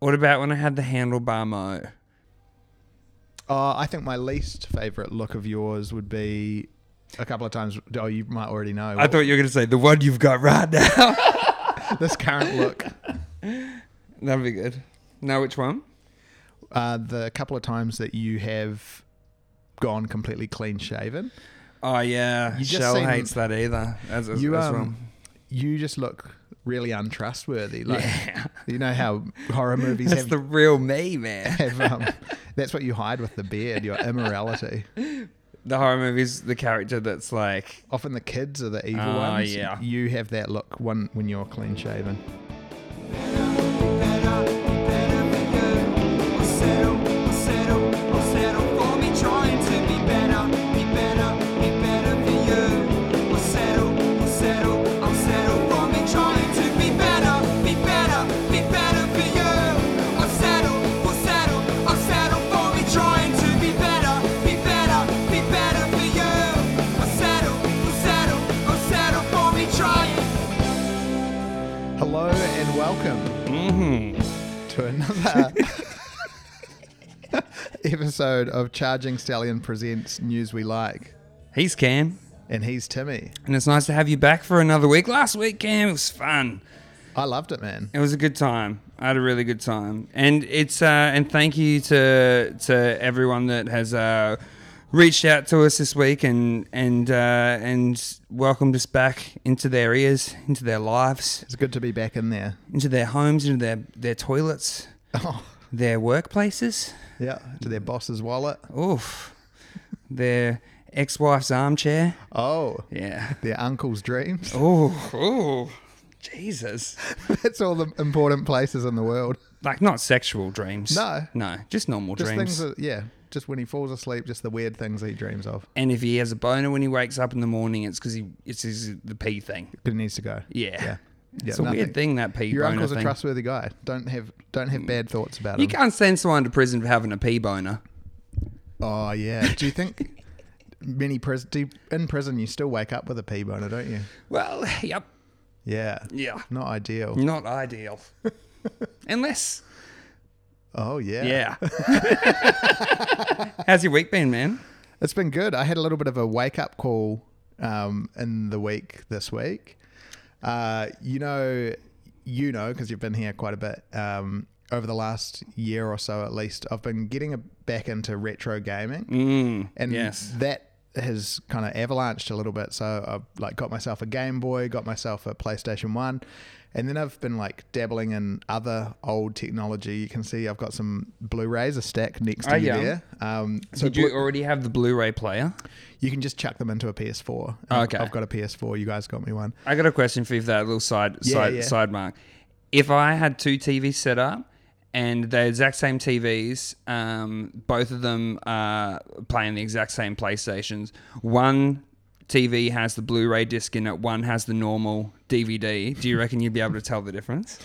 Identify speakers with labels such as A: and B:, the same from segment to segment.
A: What about when I had the handlebar mo?
B: Oh, I think my least favorite look of yours would be a couple of times. Oh, you might already know.
A: I thought you were going to say the one you've got right now.
B: this current look.
A: That'd be good. Now, which one?
B: Uh, the couple of times that you have gone completely clean shaven.
A: Oh yeah,
B: You just
A: Shell hates that either. As, as,
B: You
A: as
B: um,
A: well.
B: you just look really untrustworthy. Like
A: yeah,
B: you know how horror movies
A: that's
B: have,
A: the real me, man.
B: have um, that's what you hide with the beard, your immorality.
A: The horror movies, the character that's like,
B: Often the kids are the evil
A: Oh,
B: ones.
A: yeah.
B: You have that look one when you're clean shaven. To another episode of Charging Stallion Presents News We Like.
A: he's Cam,
B: And he's Timmy.
A: and it's nice to have you back for another week. Last week, Cam, it was fun.
B: I loved it, man.
A: It was a good time. I had a really good time, and it's uh, and thank you to to everyone that has uh, reached out to us this week and and uh, and welcomed us back into their ears, into their lives,
B: It's good to be back in there.
A: into their homes, into their their toilets,
B: Oh,
A: their workplaces.
B: yeah, to their boss's wallet.
A: Oof, their ex-wife's armchair.
B: Oh,
A: Yeah.
B: their uncle's dreams.
A: Oh, oh, Jesus.
B: That's all the important places in the world.
A: Like not sexual dreams.
B: No.
A: no, just normal
B: Just
A: dreams.
B: things that, yeah, just when he falls asleep, just the weird things he dreams of.
A: And if he has a boner when he wakes up in the morning, it's because he it's his, the pee thing.
B: It needs to go.
A: Yeah,
B: Yeah. Yeah,
A: it's a
B: nothing.
A: weird thing that pee
B: Your
A: boner
B: uncle's a trustworthy guy. Don't have don't have bad thoughts about it.
A: you
B: him.
A: can't send someone to prison for having a pee boner.
B: Oh yeah. Do you think many pris- do you- in prison you still wake up with a pee boner, don't you?
A: Well, yep,
B: Yeah.
A: yeah,
B: Not ideal.
A: not ideal. Unless,
B: Oh yeah.
A: yeah. How's your week been, man?
B: It's been good. I had a little bit of a wake up call um, in the week this week. Uh, you know, you know, because you've been here quite a bit. Um, over the last year or so, at least, I've been getting a, back into retro gaming,
A: Mm,
B: and
A: yes.
B: that has kind of avalanched a little bit. So I've like got myself a Game Boy, got myself a PlayStation One, and then I've been like dabbling in other old technology. You can see I've got some Blu-rays, a stack next to
A: Oh, yeah.
B: there. Um, so
A: Did you
B: Blu-
A: already have the Blu-ray player?
B: you can just chuck them into a PS4.
A: Oh, okay.
B: I've got a PS4. You guys got me one.
A: I got a question for you for that little side
B: Yeah,
A: side
B: yeah.
A: side mark. If I had two TVs set up and they're exact same TVs, um, both of them are playing the exact same PlayStations. One TV has the Blu-ray disc in it. One has the normal DVD. Do you reckon you'd be able to tell the difference?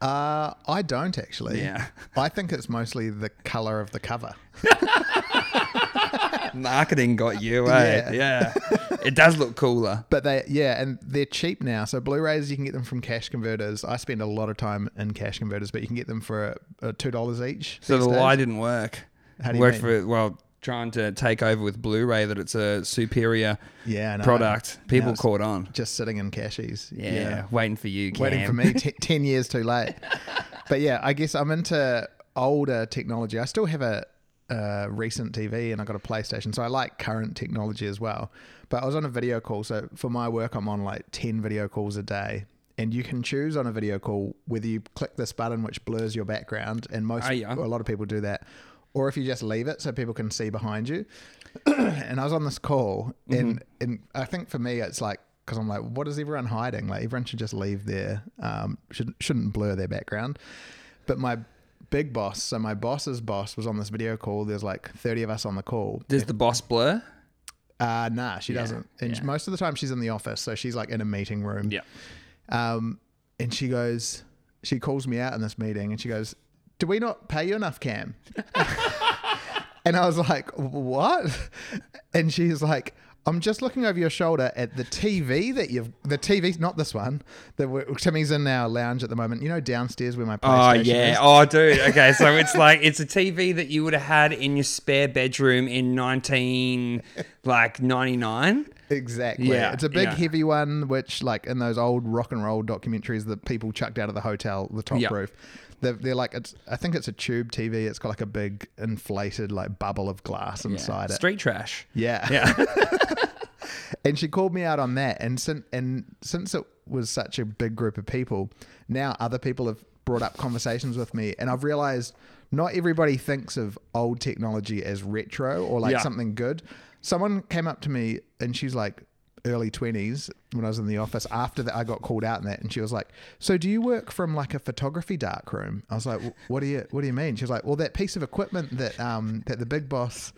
B: Uh, I don't actually.
A: Yeah.
B: I think it's mostly the color of the cover.
A: Marketing got you, eh? Yeah. it does look cooler.
B: But they, yeah, and they're cheap now. So Blu-rays, you can get them from cash converters. I spend a lot of time in cash converters, but you can get them for uh, two dollars each.
A: So the
B: days.
A: lie didn't work.
B: How do you
A: Worked
B: mean?
A: for well, trying to take over with Blu-ray that it's a superior
B: yeah,
A: product. People
B: it's
A: caught on.
B: just sitting in cashies.
A: Yeah, waiting for you, Cam.
B: waiting for me t- 10 years too late but yeah i guess i'm into older technology i still have a, a recent tv and i got a playstation so i like current technology as well but i was on a video call so for my work i'm on like 10 video calls a day and you can choose on a video call whether you click this button which blurs your background and most
A: Oh, yeah.
B: a lot of people do that or if you just leave it so people can see behind you and I was on this call, and and I think for me it's like because I'm like, what is everyone hiding? Like everyone should just leave their um shouldn't shouldn't blur their background. But my big boss, so my boss's boss was on this video call. There's like 30 of us on the call.
A: Does the boss blur?
B: Uh nah, she
A: Yeah,
B: doesn't. And
A: yeah.
B: most of the time she's in the office, so she's like in a meeting room.
A: Yeah.
B: Um, and she goes, she calls me out in this meeting, and she goes, "Do we not pay you enough, Cam?" and I was like, "What?" And she's like, I'm just looking over your shoulder at the TV that you've the TV, not this one. That we're- Timmy's in our lounge at the moment. You know, downstairs where my
A: Oh yeah.
B: is.
A: Oh dude. Okay, so it's like it's a TV that you would have had in your spare bedroom in nineteen like ninety nine.
B: Exactly.
A: Yeah,
B: It's a big
A: yeah.
B: heavy one, which like in those old rock and roll documentaries that people chucked out of the hotel, the top
A: Yeah.
B: roof. They're, they're like it's. I think it's a tube TV. It's got like a big inflated like bubble of glass inside it.
A: Street trash.
B: Yeah.
A: Yeah.
B: and she called me out on that and since and since it was such a big group of people now other people have brought up conversations with me and i've realized not everybody thinks of old technology as retro or like
A: Yeah.
B: something good someone came up to me and she's like early 20s when i was in the office after that i got called out in that and she was like so do you work from like a photography dark room i was like what do you what do you mean she was like well that piece of equipment that um that the big boss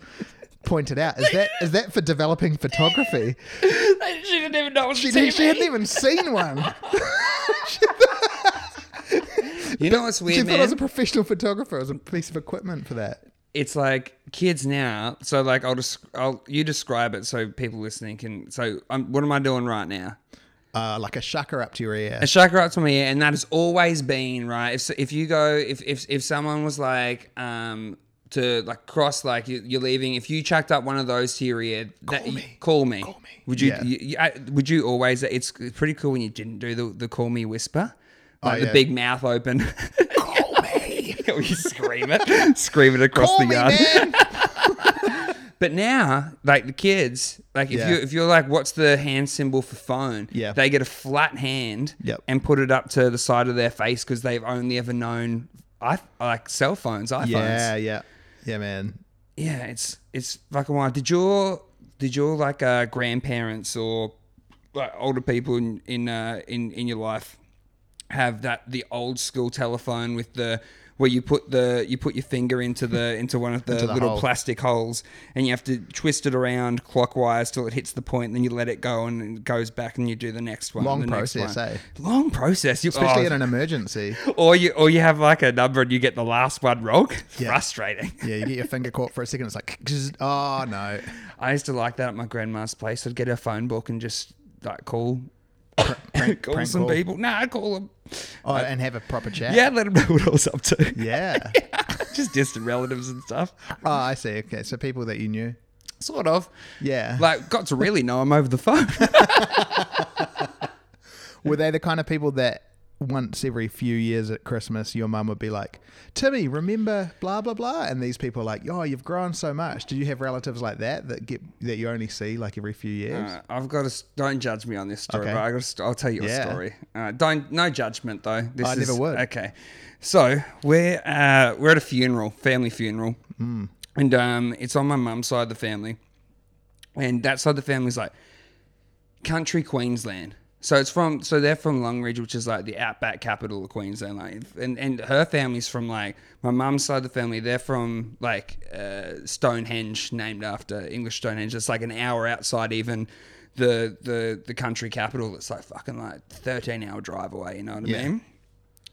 B: pointed out is that is that for developing photography
A: she didn't even know
B: she, didn't, she hadn't even seen one.
A: You know what's weird,
B: she
A: weird,
B: thought I was a professional photographer. It was a piece of equipment for that.
A: It's like kids now. So like I'll just I'll you describe it so people listening can. So um, what am I doing right now?
B: Uh, like a shaka up to your ear.
A: A shaka up to my ear, and that has always been right. If if you go, if if if someone was like um to like cross like you, you're leaving, if you chucked up one of those to your ear, that,
B: Call me.
A: call me.
B: Call me.
A: Would you,
B: Yeah.
A: you, you- I- Would you always? It's pretty cool when you didn't do the the call me whisper, like
B: Oh,
A: the big mouth open. You scream it, scream it across
B: Call
A: the yard. But now, like the kids, like if
B: Yeah.
A: you if you're like, what's the hand symbol for phone?
B: Yeah.
A: they get a flat hand
B: Yep.
A: and put it up to the side of their face because they've only ever known i like cell phones, iPhones.
B: Yeah, yeah, yeah, man.
A: yeah, it's it's fucking wild. Did your did your like uh, grandparents or like older people in in uh, in in your life have that the old school telephone with the where you put the you put your finger into the into one of the,
B: the
A: little
B: hole.
A: plastic holes and you have to twist it around clockwise till it hits the point and then you let it go and it goes back and you do the next one
B: Long
A: the next
B: process, eh?
A: long process you,
B: Especially
A: oh,
B: in an emergency.
A: or you or you have like a number and you get the last one wrong
B: Yeah.
A: frustrating
B: Yeah, you get your finger caught for a second. It's like, oh no.
A: I used to like that at my grandma's place. I'd get her phone book and just like call,
B: Prank,
A: call
B: prank
A: some
B: call.
A: people. Nah, call them.
B: Oh, and have a proper chat.
A: Yeah, let them know what I was up to.
B: Yeah.
A: just distant relatives and stuff.
B: Oh, I see. Okay, so people that you knew.
A: Sort of.
B: Yeah.
A: Like, got to really know them over the phone.
B: Were they the kind of people that once every few years at Christmas, your mum would be like, Timmy, remember blah blah blah, and these people are like, oh, you've grown so much. Do you have relatives like that that get that you only see like every few years?
A: Uh, I've got to. Don't judge me on this story,
B: Okay.
A: but I got to. I'll tell you
B: Yeah.
A: a story. Uh, don't. No judgment though. This
B: I
A: is,
B: never would.
A: Okay. So we're uh, we're at a funeral, family funeral,
B: Hmm.
A: and um, it's on my mum's side of the family, and that side of the family's like country Queensland. So it's from so they're from Longreach, which is like the outback capital of Queensland. Like, and and her family's from like my mum's side of the family. They're from like uh, Stonehenge, named after English Stonehenge. It's like an hour outside even the the the country capital. It's like fucking like thirteen hour drive away. You know what I
B: Yeah.
A: mean?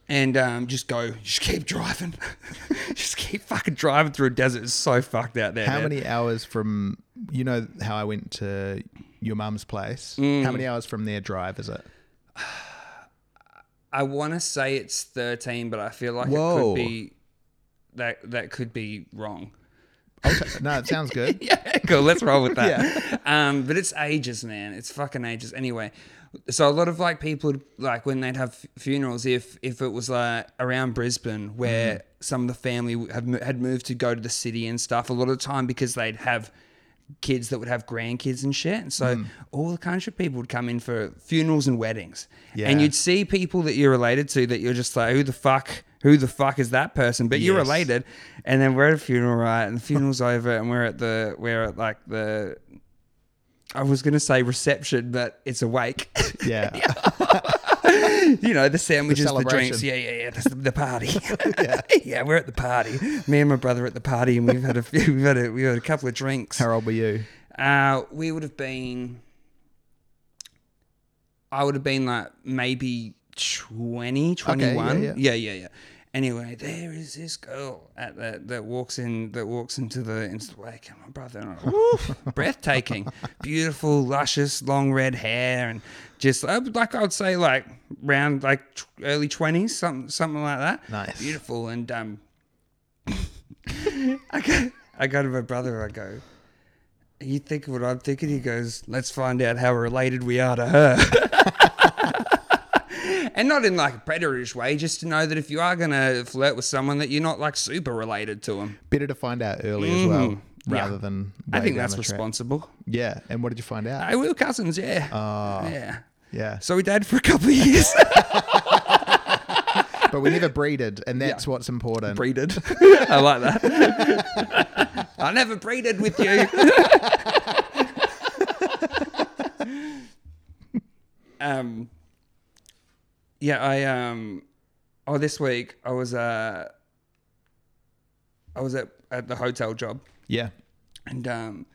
A: And um, just go, just keep driving, just keep fucking driving through a desert. It's so fucked out there.
B: How
A: man.
B: many hours from you know how I went to your mum's place?
A: Mm.
B: How many hours from their drive is it?
A: I want to say it's 13, but I feel like it could be that that could be wrong.
B: Okay. No, it sounds good.
A: Yeah, cool. Let's roll with that. Um, but it's ages, man. It's fucking ages. Anyway, so a lot of like people like when they'd have funerals, if if it was like around Brisbane, where some of the family have had moved to go to the city and stuff, a lot of the time because they'd have kids that would have grandkids and shit. And so hmm. all the country people would come in for funerals and weddings.
B: Yeah.
A: And you'd see people that you're related to that you're just like, who the fuck, who the fuck is that person? But you're related. And then we're at a funeral, right? And the funeral's over and we're at the, we're at like the, I was going to say reception, but it's a wake.
B: Yeah.
A: you know, the sandwiches, the, drinks.
B: celebration.
A: Yeah, yeah, yeah. The, the party. yeah. we're at the party. Me and my brother are at the party, and we've had a few, we've had a, we've had a couple of drinks.
B: How old were you?
A: Uh, we would have been. I would have been like maybe 20, 21.
B: yeah.
A: yeah, yeah, yeah. Anyway, there is this girl at the, that walks in that walks into the into the lake, and my brother, and I, woo, breathtaking, beautiful, luscious, long red hair, and just uh, like I would say, like round like early twenties, something something like that.
B: Nice.
A: beautiful, and um, I go, I go to my brother, I go. You think what I'm thinking? He goes, "Let's find out how related we are to her." and not in like a predatorish way, just to know that if you are gonna flirt with someone, that you're not like super related to them.
B: Better to find out early as well,
A: Mhm. Yeah.
B: rather than.
A: I think that's responsible.
B: Yeah, and what did you find out?
A: We were cousins, yeah,
B: Oh,
A: yeah.
B: yeah.
A: So we dated for a couple of years.
B: But we never breeded, and that's what's important.
A: breeded. I like that. I never breeded with you. um, yeah, I um, oh, this week I was uh, I was at at the hotel job,
B: yeah.
A: and um,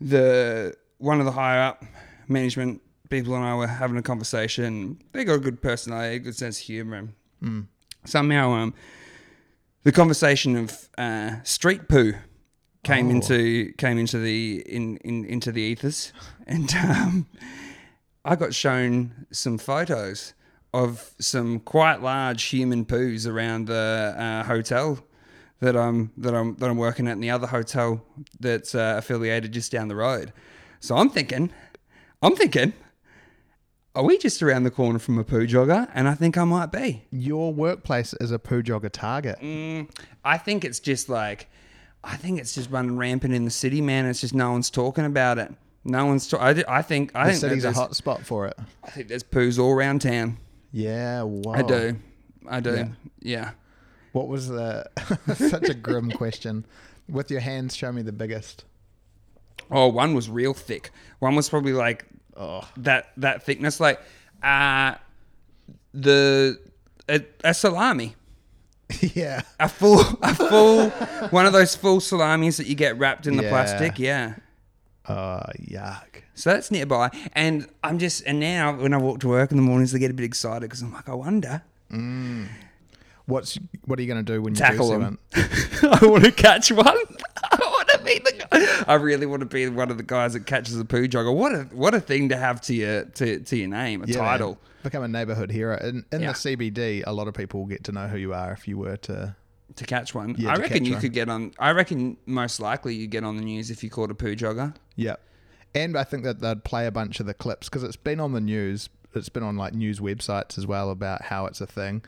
A: the one of the higher up management people and I were having a conversation. They got a good personality, a good sense of humor. And Somehow, um, the conversation of uh, street poo came
B: Oh.
A: into came into the in, in into the ethers, and um, I got shown some photos of some quite large human poos around the uh, hotel that I'm that I'm that I'm working at in the other hotel that's uh, affiliated just down the road. So I'm thinking, I'm thinking, are we just around the corner from a poo jogger? And I think I might be.
B: Your workplace is a poo jogger target.
A: Mm, I think it's just like, I think it's just running rampant in the city, man. It's just no one's talking about it. No one's. Ta- I think. I
B: The
A: think
B: city's a hot spot for it.
A: I think there's poos all around town.
B: Yeah, wow.
A: I do. I do.
B: Yeah.
A: yeah.
B: What was the such a grim question? With your hands, show me the biggest.
A: Oh, one was real thick. One was probably like
B: Oh,
A: that that thickness, like uh the a, a salami,
B: yeah.
A: a full a full one of those full salamis that you get wrapped in the
B: Yeah.
A: plastic. Yeah.
B: Oh, yuck.
A: So that's nearby, and I'm just and now when I walk to work in the mornings, I get a bit excited because I'm like, I wonder
B: What's what are you going to do when you
A: tackle them. I want to catch one. I want to be the guy. I really want to be one of the guys that catches a poo jogger. What a what a thing to have to your to, to your name, a
B: Yeah, man.
A: title.
B: Become a neighborhood hero. In, in
A: Yeah.
B: the CBD, a lot of people will get to know who you are if you were to.
A: To catch one,
B: Yeah,
A: I reckon you
B: one.
A: could get on. I reckon most likely you get on the news if you caught a poo jogger.
B: Yeah. And I think that they'd play a bunch of the clips because it's been on the news. It's been on like news websites as well about how it's a thing.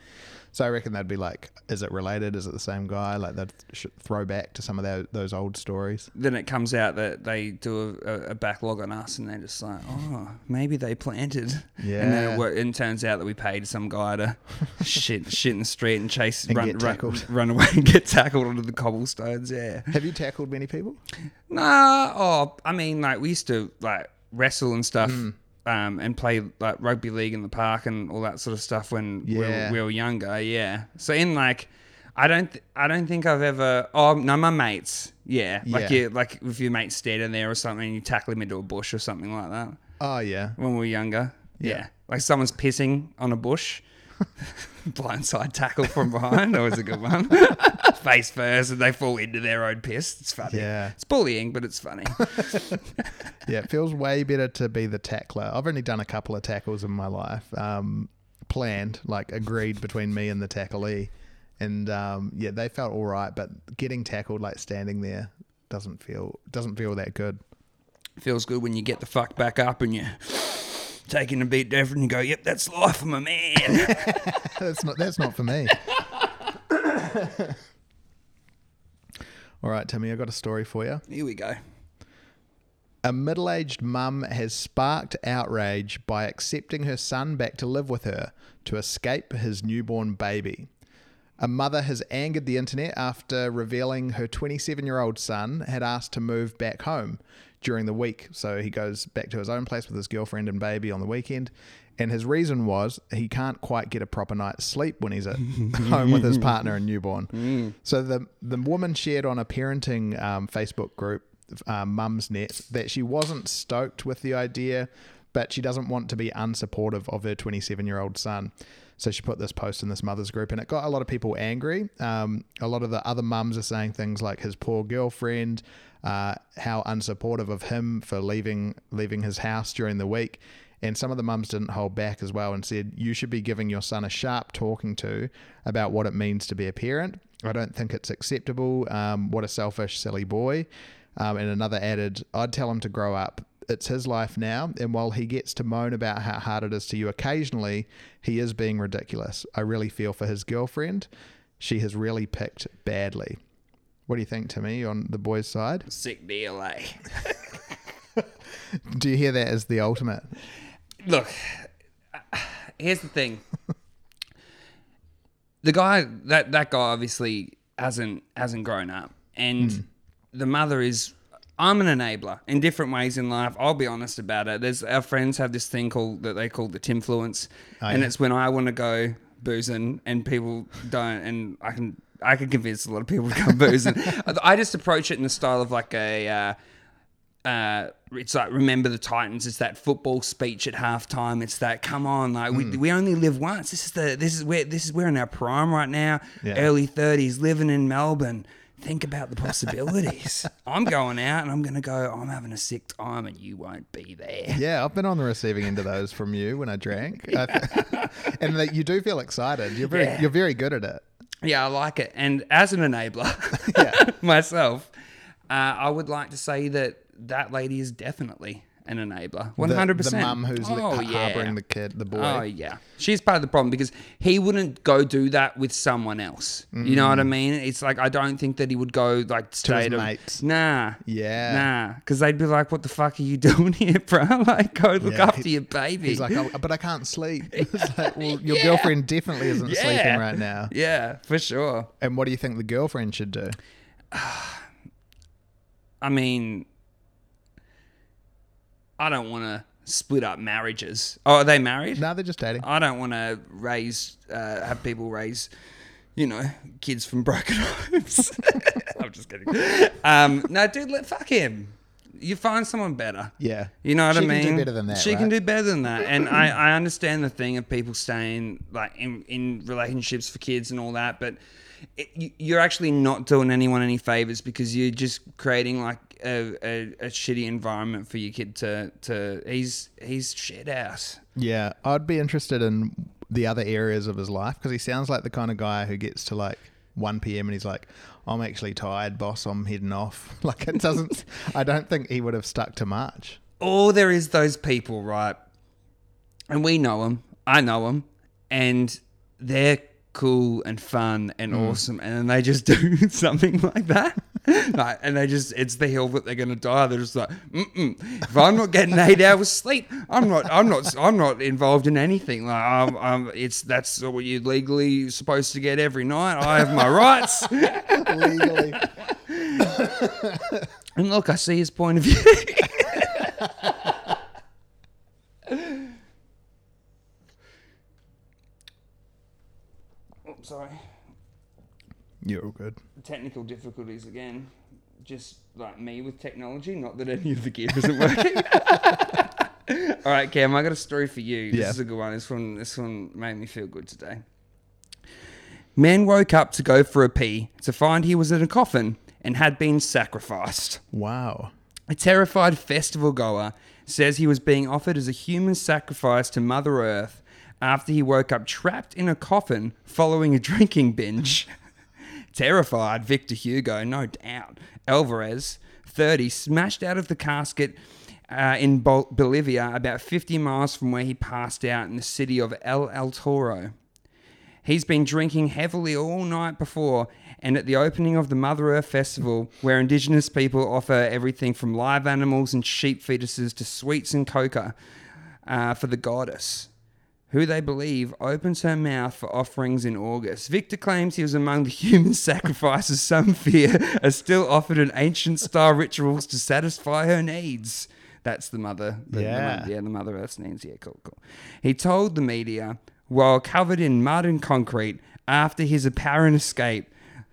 B: So I reckon they'd be like, is it related? Is it the same guy? Like they'd throw back to some of those, those old stories.
A: Then it comes out that they do a, a, backlog on us, and they're just like, oh, maybe they planted. And then
B: Yeah.
A: it, and it turns out that we paid some guy to shit shit in the street and chase,
B: And
A: run, run, run away and get tackled onto the cobblestones. Yeah.
B: Have you tackled many people?
A: Nah, oh, I mean, like we used to like wrestle and stuff, mm. Um, and play like rugby league in the park and all that sort of stuff when we, were,
B: Yeah.
A: we were younger. Yeah. So in like, I don't, th- I don't think I've ever. Oh no, my mates. Yeah, like
B: Yeah.
A: you, like if your mate's standing there or something, and you tackle him into a bush or something like that.
B: Oh, yeah.
A: When we were younger.
B: Yeah.
A: Yeah. Like someone's pissing on a bush. Blindside tackle from behind. That was a good one. Face first, and they fall into their own piss. It's funny.
B: Yeah.
A: It's bullying, but it's funny.
B: Yeah, it feels way better to be the tackler. I've only done a couple of tackles in my life, um, planned, like agreed between me and the tacklee. And um, yeah, they felt all right, but getting tackled, like standing there, doesn't feel doesn't feel that good.
A: feels good when you get the fuck back up and you're taking a beat different and go, yep, that's life. I'm a man.
B: that's not that's not for me. all right, Timmy, I got a story for you.
A: Here we go.
B: A middle aged mum has sparked outrage by accepting her son back to live with her to escape his newborn baby. A mother has angered the internet after revealing her 27 year old son had asked to move back home during the week. So he goes back to his own place with his girlfriend and baby on the weekend. And his reason was he can't quite get a proper night's sleep when he's at home with his partner and newborn. So the the woman shared on a parenting um, Facebook group, uh, Mumsnet, that she wasn't stoked with the idea, but she doesn't want to be unsupportive of her 27 year old son. So she put this post in this mothers group, and it got a lot of people angry. Um, a lot of the other mums are saying things like his poor girlfriend, uh, how unsupportive of him for leaving leaving his house during the week. And some of the mums didn't hold back as well and said, You should be giving your son a sharp talking to about what it means to be a parent. I don't think it's acceptable. Um, what a selfish, silly boy. Um, and another added, I'd tell him to grow up. It's his life now. And while he gets to moan about how hard it is to you occasionally, he is being ridiculous. I really feel for his girlfriend. She has really picked badly. What do you think, Timmy, on the boys' side?
A: Sick deal, eh?
B: Do you hear that as the ultimate?
A: Look, here's the thing. The guy that that guy obviously hasn't hasn't grown up, and the mother is. I'm an enabler in different ways in life. I'll be honest about it. There's our friends have this thing called that they call the Timfluence, and
B: yeah.
A: it's when I want to go boozing and people don't, and I can I can convince a lot of people to come boozing. I just approach it in the style of like a. Uh, uh, it's like remember the Titans. It's that football speech at halftime. It's that come on, like we, we only live once. This is the this is where this is we're in our prime right now.
B: Yeah.
A: Early thirties, living in Melbourne. Think about the possibilities. I'm going out and I'm going to go. I'm having a sick time, and you won't be there.
B: Yeah, I've been on the receiving end of those from you when I drank, I- and that you do feel excited. You're very,
A: Yeah.
B: you're very good at it.
A: Yeah, I like it. And as an enabler
B: Yeah.
A: myself, uh, I would like to say that that lady is definitely an enabler. One
B: The-
A: hundred
B: The
A: percent.
B: mum who's
A: oh,
B: harboring
A: yeah.
B: the kid, the boy.
A: Oh yeah, she's part of the problem because he wouldn't go do that with someone else. You know what I mean? It's like I don't think that he would go like stay
B: Mm. his mates.
A: Nah,
B: Yeah.
A: nah, because they'd be like, "What the fuck are you doing here, bro? Like, go look
B: Yeah,
A: after
B: he-
A: your baby."
B: He's like, oh, but I can't sleep. It's like, well, your
A: Yeah.
B: girlfriend definitely isn't
A: Yeah.
B: sleeping right now.
A: yeah, for sure.
B: And what do you think the girlfriend should do?
A: I mean, I don't want to split up marriages. Oh, are they married?
B: No, they're just dating.
A: I don't want to raise, uh, have people raise, you know, kids from broken homes. I'm just kidding. Um, no, dude, let fuck him. You find someone better.
B: Yeah.
A: You know what
B: She
A: I
B: can
A: mean?
B: do better than that,
A: She can
B: right?
A: do better than that. And I, I understand the thing of people staying like in, in relationships for kids and all that, but it, you, you're actually not doing anyone any favors because you're just creating like a, a, a shitty environment for your kid to to he's he's shit out.
B: Yeah, I'd be interested in the other areas of his life because he sounds like the kind of guy who gets to like 1 p.m. and he's like, I'm actually tired, boss. I'm heading off. Like, it doesn't, I don't think he would have stuck to much.
A: Or there is those people, right? And we know them. I know them, and they're cool and fun and mm. awesome, and then they just do something like that. like, and they just, it's the hill that they're going to die. They're just like, Mm-mm. if I'm not getting eight hours sleep, I'm not, I'm not, I'm not involved in anything. Like, I'm, I'm, it's that's what you're legally supposed to get every night. I have my rights.
B: Legally.
A: And look, I see his point of view. sorry.
B: You're all good.
A: Technical difficulties again. Just like me with technology, not that any of the gear isn't working. All right, Cam, I got a story for you. This
B: Yeah.
A: is a good one. This one, this one made me feel good today. Man woke up to go for a pee to find he was in a coffin and had been sacrificed.
B: Wow.
A: A terrified festival goer says he was being offered as a human sacrifice to Mother Earth after he woke up trapped in a coffin following a drinking binge. terrified, Victor Hugo, no doubt. Alvarez, 30, smashed out of the casket uh, in Bol- Bolivia, about 50 miles from where he passed out in the city of El El Toro. He's been drinking heavily all night before, and at the opening of the Mother Earth Festival, where Indigenous people offer everything from live animals and sheep fetuses to sweets and coca uh, for the goddess, who they believe opens her mouth for offerings in August. Victor claims he was among the human sacrifices some fear are still offered in ancient star rituals to satisfy her needs. That's the mother. The, the
B: Yeah.
A: mo- yeah, the Mother Earth's needs. Yeah, cool, cool. He told the media, while covered in mud and concrete, after his apparent escape.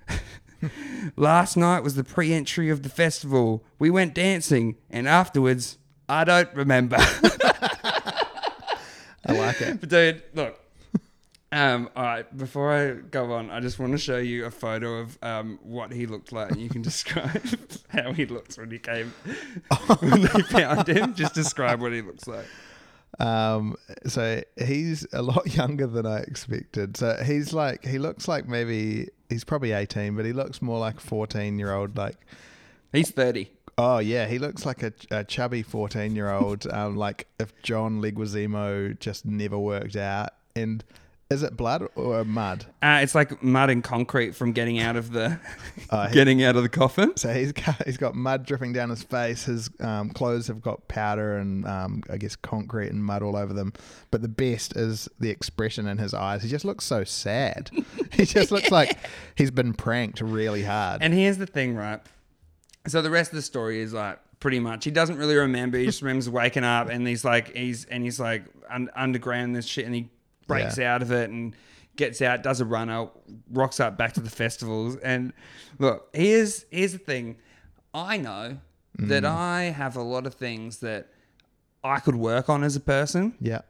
A: Last night was the pre entry of the festival. We went dancing, and afterwards, I don't remember.
B: I like it.
A: But dude, look, Um, all right, before I go on, I just want to show you a photo of um, what he looked like, and you can describe how he looks when he came when they found him. Just describe what he looks like.
B: Um, so he's a lot younger than I expected. So he's like, he looks like maybe he's probably 18, but he looks more like 14 year old. Like,
A: He's thirty.
B: Oh yeah, he looks like a, a chubby 14 year old. Um, like if John Leguizamo just never worked out. And is it blood or mud?
A: Uh, it's like mud and concrete from getting out of the
B: Uh, he-
A: getting out of the coffin.
B: So he's got, he's got mud dripping down his face. His um, clothes have got powder and um, I guess concrete and mud all over them. But the best is the expression in his eyes. He just looks so sad. he just looks like he's been pranked really hard.
A: And here's the thing, right? So the rest of the story is like pretty much he doesn't really remember. He just remembers waking up and he's like he's and he's like un- underground this shit and he breaks out of it and gets out, does a run out, rocks up back to the festivals. And look, here's here's the thing. I know that mm. I have a lot of things that I could work on as a person
B: yeah.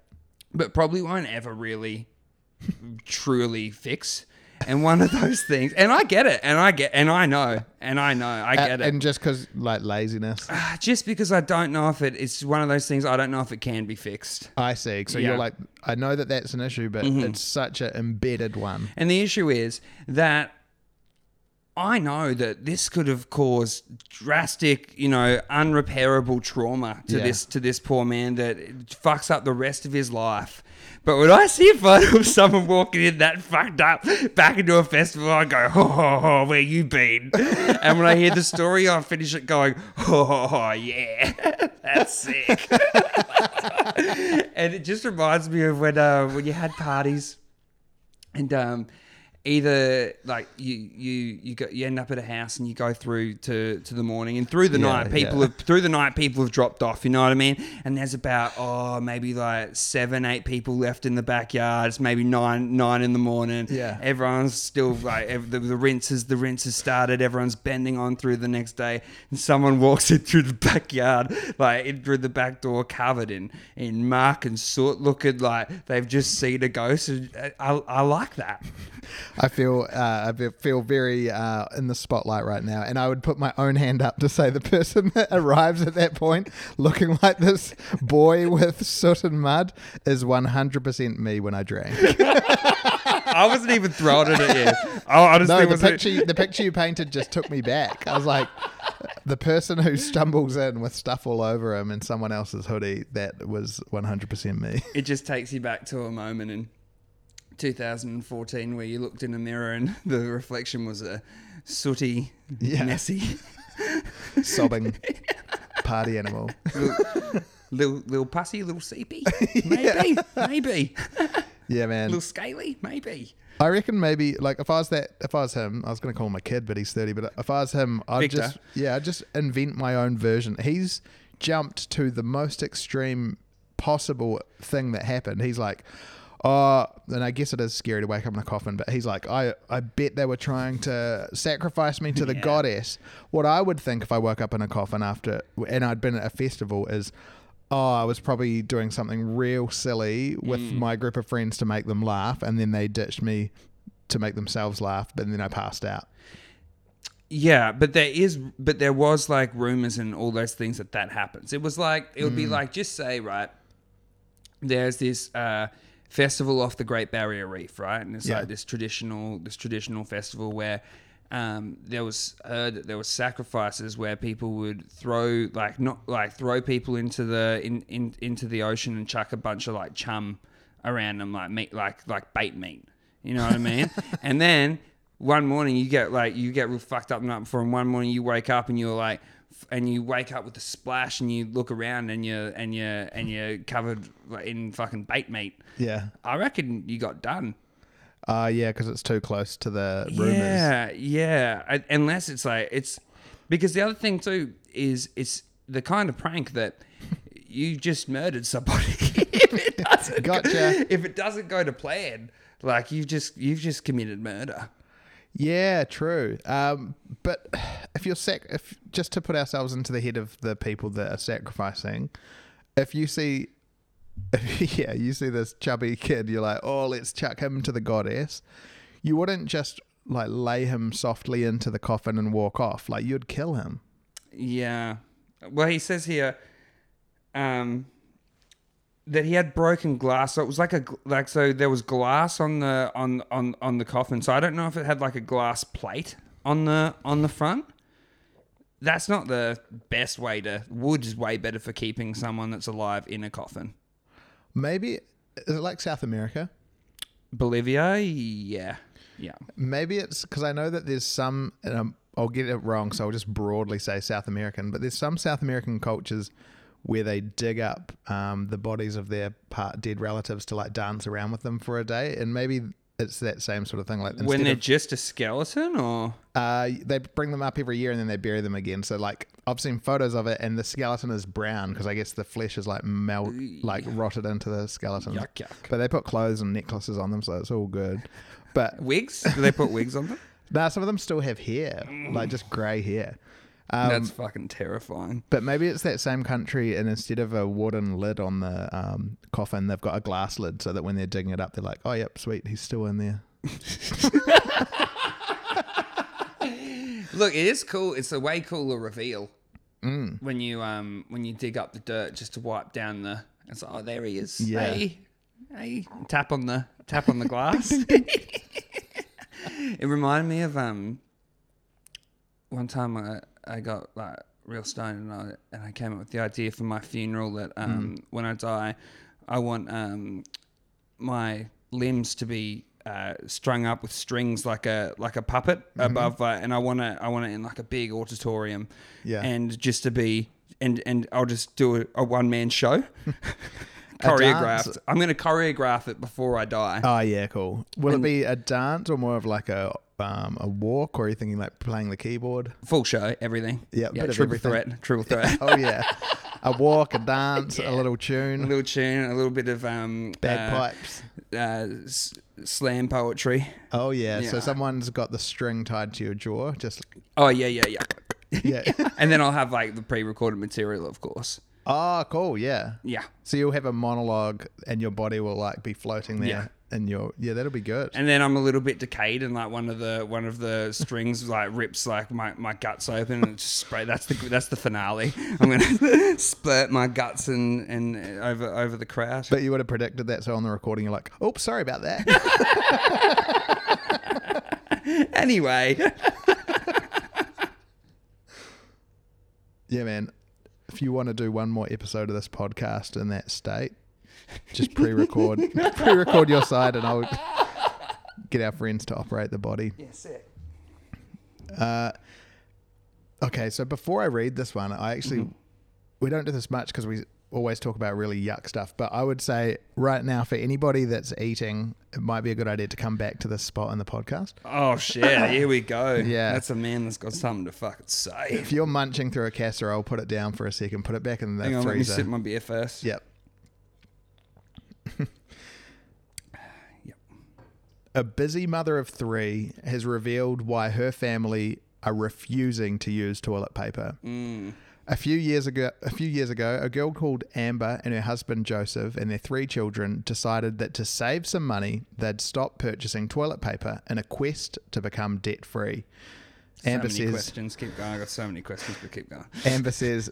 A: but probably won't ever really truly fix. And one of those things, and I get it, and I get, and I know, and I know, I get it.
B: And just because, like, laziness.
A: Ah, just because I don't know if it, it's one of those things. I don't know if it can be fixed.
B: I see. So
A: Yeah.
B: you're like, I know that that's an issue, but mm-hmm. it's such an embedded one.
A: And the issue is that I know that this could have caused drastic, you know, unrepairable trauma to
B: Yeah.
A: this to this poor man that fucks up the rest of his life. But when I see a photo of someone walking in that fucked up back into a festival, I go, "Oh, oh, oh where you been?" and when I hear the story, I finish it going, "Oh, oh yeah, that's sick." and it just reminds me of when uh, when you had parties and um, either like you you you go you end up at a house and you go through to to the morning and through the
B: Yeah,
A: night people
B: yeah.
A: have through the night people have dropped off you know what i mean? And there's about oh maybe like seven eight people left in the backyard. It's maybe nine nine in the morning.
B: Yeah.
A: everyone's still like ev- the, the rinse is the rinse has started. Everyone's bending on through the next day. And someone walks in through the backyard like in through the back door covered in in muck and soot. Looking like they've just seen a ghost. And I, I, I like that
B: I feel uh, I be- feel very uh, in the spotlight right now, and I would put my own hand up to say the person that arrives at that point, looking like this boy with soot and mud, is 100% me when I drank.
A: I wasn't even throwing it at you. I honestly
B: No, the
A: wasn't.
B: picture you- the picture you painted just took me back. I was like, the person who stumbles in with stuff all over him in someone else's hoodie, that was 100% me.
A: It just takes you back to a moment in 2014 where you looked in a mirror and the reflection was a sooty,
B: Yeah.
A: messy,
B: Sobbing party animal.
A: little little pussy, little seepy, maybe, maybe,
B: Yeah, man.
A: little scaly, maybe.
B: I reckon maybe like if I was that if I was him, I was gonna call him a kid, but he's thirty. But if I was him, I'd
A: Victor.
B: just yeah, I'd just invent my own version. He's jumped to the most extreme possible thing that happened. He's like, oh, and I guess it is scary to wake up in a coffin, but he's like, I I bet they were trying to sacrifice me to the
A: Yeah.
B: goddess. What I would think if I woke up in a coffin after and I'd been at a festival is. Oh, I was probably doing something real silly with
A: Mm.
B: my group of friends to make them laugh, and then they ditched me to make themselves laugh, but then I passed out.
A: Yeah, but there is, but there was like rumors and all those things that that happens. It was like it would be like just say right. There's this uh, festival off the Great Barrier Reef, right, and it's
B: Yeah.
A: like this traditional this traditional festival where um, there was heard that there was sacrifices where people would throw like not like throw people into the in, in into the ocean and chuck a bunch of like chum around them like meat like like bait meat. You know what I mean? and then one morning you get like you get real fucked up the night before, and one morning you wake up and you're like, and you wake up with a splash, and you look around and you're and you and you're covered in fucking bait meat.
B: Yeah.
A: I reckon you got done.
B: Uh, yeah, because it's too close to the rumors.
A: Yeah, yeah. I- Unless it's like it's because the other thing too is it's the kind of prank that you just murdered somebody. if it doesn't
B: Gotcha.
A: Go, if it doesn't go to plan, like you've just you've just committed murder.
B: Yeah, true. Um, but if you're sac- if just to put ourselves into the head of the people that are sacrificing, if you see yeah, you see this chubby kid, you're like, oh, let's chuck him to the goddess. You wouldn't just like lay him softly into the coffin and walk off. Like you'd kill him.
A: Yeah. Well, he says here um, that he had broken glass. So it was like a like so there was glass on the on on on the coffin. So I don't know if it had like a glass plate on the on the front. That's not the best way to. Wood is way better for keeping someone that's alive in a coffin.
B: Maybe is it like South America?
A: Bolivia, yeah, yeah.
B: Maybe it's because I know that there's some, and um, I'll get it wrong, so I'll just broadly say South American, but there's some South American cultures where they dig up um, the bodies of their part dead relatives to like dance around with them for a day, and maybe it's that same sort of thing. Like
A: when they're
B: of,
A: just a skeleton, or
B: uh, they bring them up every year and then they bury them again. So like I've seen photos of it, and the skeleton is brown because I guess the flesh is like melt, like rotted into the skeleton.
A: yuck yuck.
B: But they put clothes and necklaces on them, so it's all good. But
A: Wigs? Do they put wigs on them?
B: Nah, some of them still have hair, like just grey hair. Um,
A: That's fucking terrifying.
B: but maybe it's that same country, and instead of a wooden lid on the um, coffin, they've got a glass lid, so that when they're digging it up, they're like, "Oh, yep, sweet, he's still in there."
A: Look, it is cool. It's a way cooler reveal
B: Mm.
A: when you um when you dig up the dirt just to wipe down the. It's like, oh, there he is.
B: Yeah.
A: Hey, hey, tap on the tap on the glass. it reminded me of um. One time I I got like real stoned and I and I came up with the idea for my funeral that um when I die, I want um my limbs to be uh, strung up with strings like a like a puppet above, uh, and I want to I want it in like a big auditorium,
B: Yeah.
A: and just to be and and I'll just do a, a one man show, choreographed. I'm going to choreograph it before I die.
B: Oh yeah, cool. Will
A: And-
B: it be a dance or more of like a um, a walk, or are you thinking like playing the keyboard?
A: Full show, everything.
B: Yeah,
A: yeah, triple threat, triple threat.
B: Oh yeah, a walk, a dance, a little tune, a
A: little tune, a little bit of um,
B: bagpipes.
A: uh, uh, s- slam poetry.
B: oh yeah. so someone's got the string tied to your jaw. Just
A: Oh yeah, yeah, yeah.
B: yeah.
A: and then I'll have like the pre-recorded material, of course.
B: Oh, cool. Yeah.
A: Yeah.
B: So you'll have a monologue, and your body will like be floating there,
A: Yeah.
B: and your yeah, that'll be good.
A: And then I'm a little bit decayed, and like one of the one of the strings like rips like my, my guts open and just spray. That's the that's the finale. I'm gonna split my guts and and over over the crowd.
B: But you would have predicted that, so on the recording, you're like, "Oops, sorry about that."
A: anyway,
B: yeah, man. If you want to do one more episode of this podcast in that state, just pre-record, pre-record your side, and I'll get our friends to operate the body.
A: yes, it.
B: Uh, okay, so before I read this one, I actually we don't do this much because we always talk about really yuck stuff. But I would say right now, for anybody that's eating, it might be a good idea to come back to this spot in the podcast.
A: Oh shit! Here we go.
B: Yeah.
A: that's a man that's got something to fucking say.
B: If you're munching through a casserole, put it down for a second, put it back in the
A: Hang on, let me
B: freezer.
A: sip my beer first.
B: Yep.
A: Yep.
B: A busy mother of three has revealed why her family are refusing to use toilet paper.
A: Mm.
B: A few years ago, a few years ago, a girl called Amber and her husband Joseph and their three children decided that to save some money, they'd stop purchasing toilet paper in a quest to become debt free.
A: So
B: Amber
A: many
B: says,
A: questions. Keep going. I got so many questions, but keep going.
B: Amber says,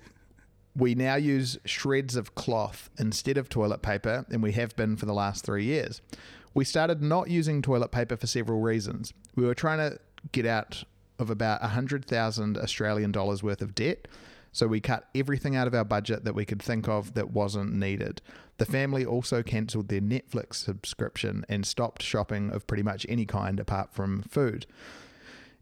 B: we now use shreds of cloth instead of toilet paper, and we have been for the last three years. We started not using toilet paper for several reasons. We were trying to get out of about 100,000 Australian dollars worth of debt, so we cut everything out of our budget that we could think of that wasn't needed. The family also cancelled their Netflix subscription and stopped shopping of pretty much any kind apart from food.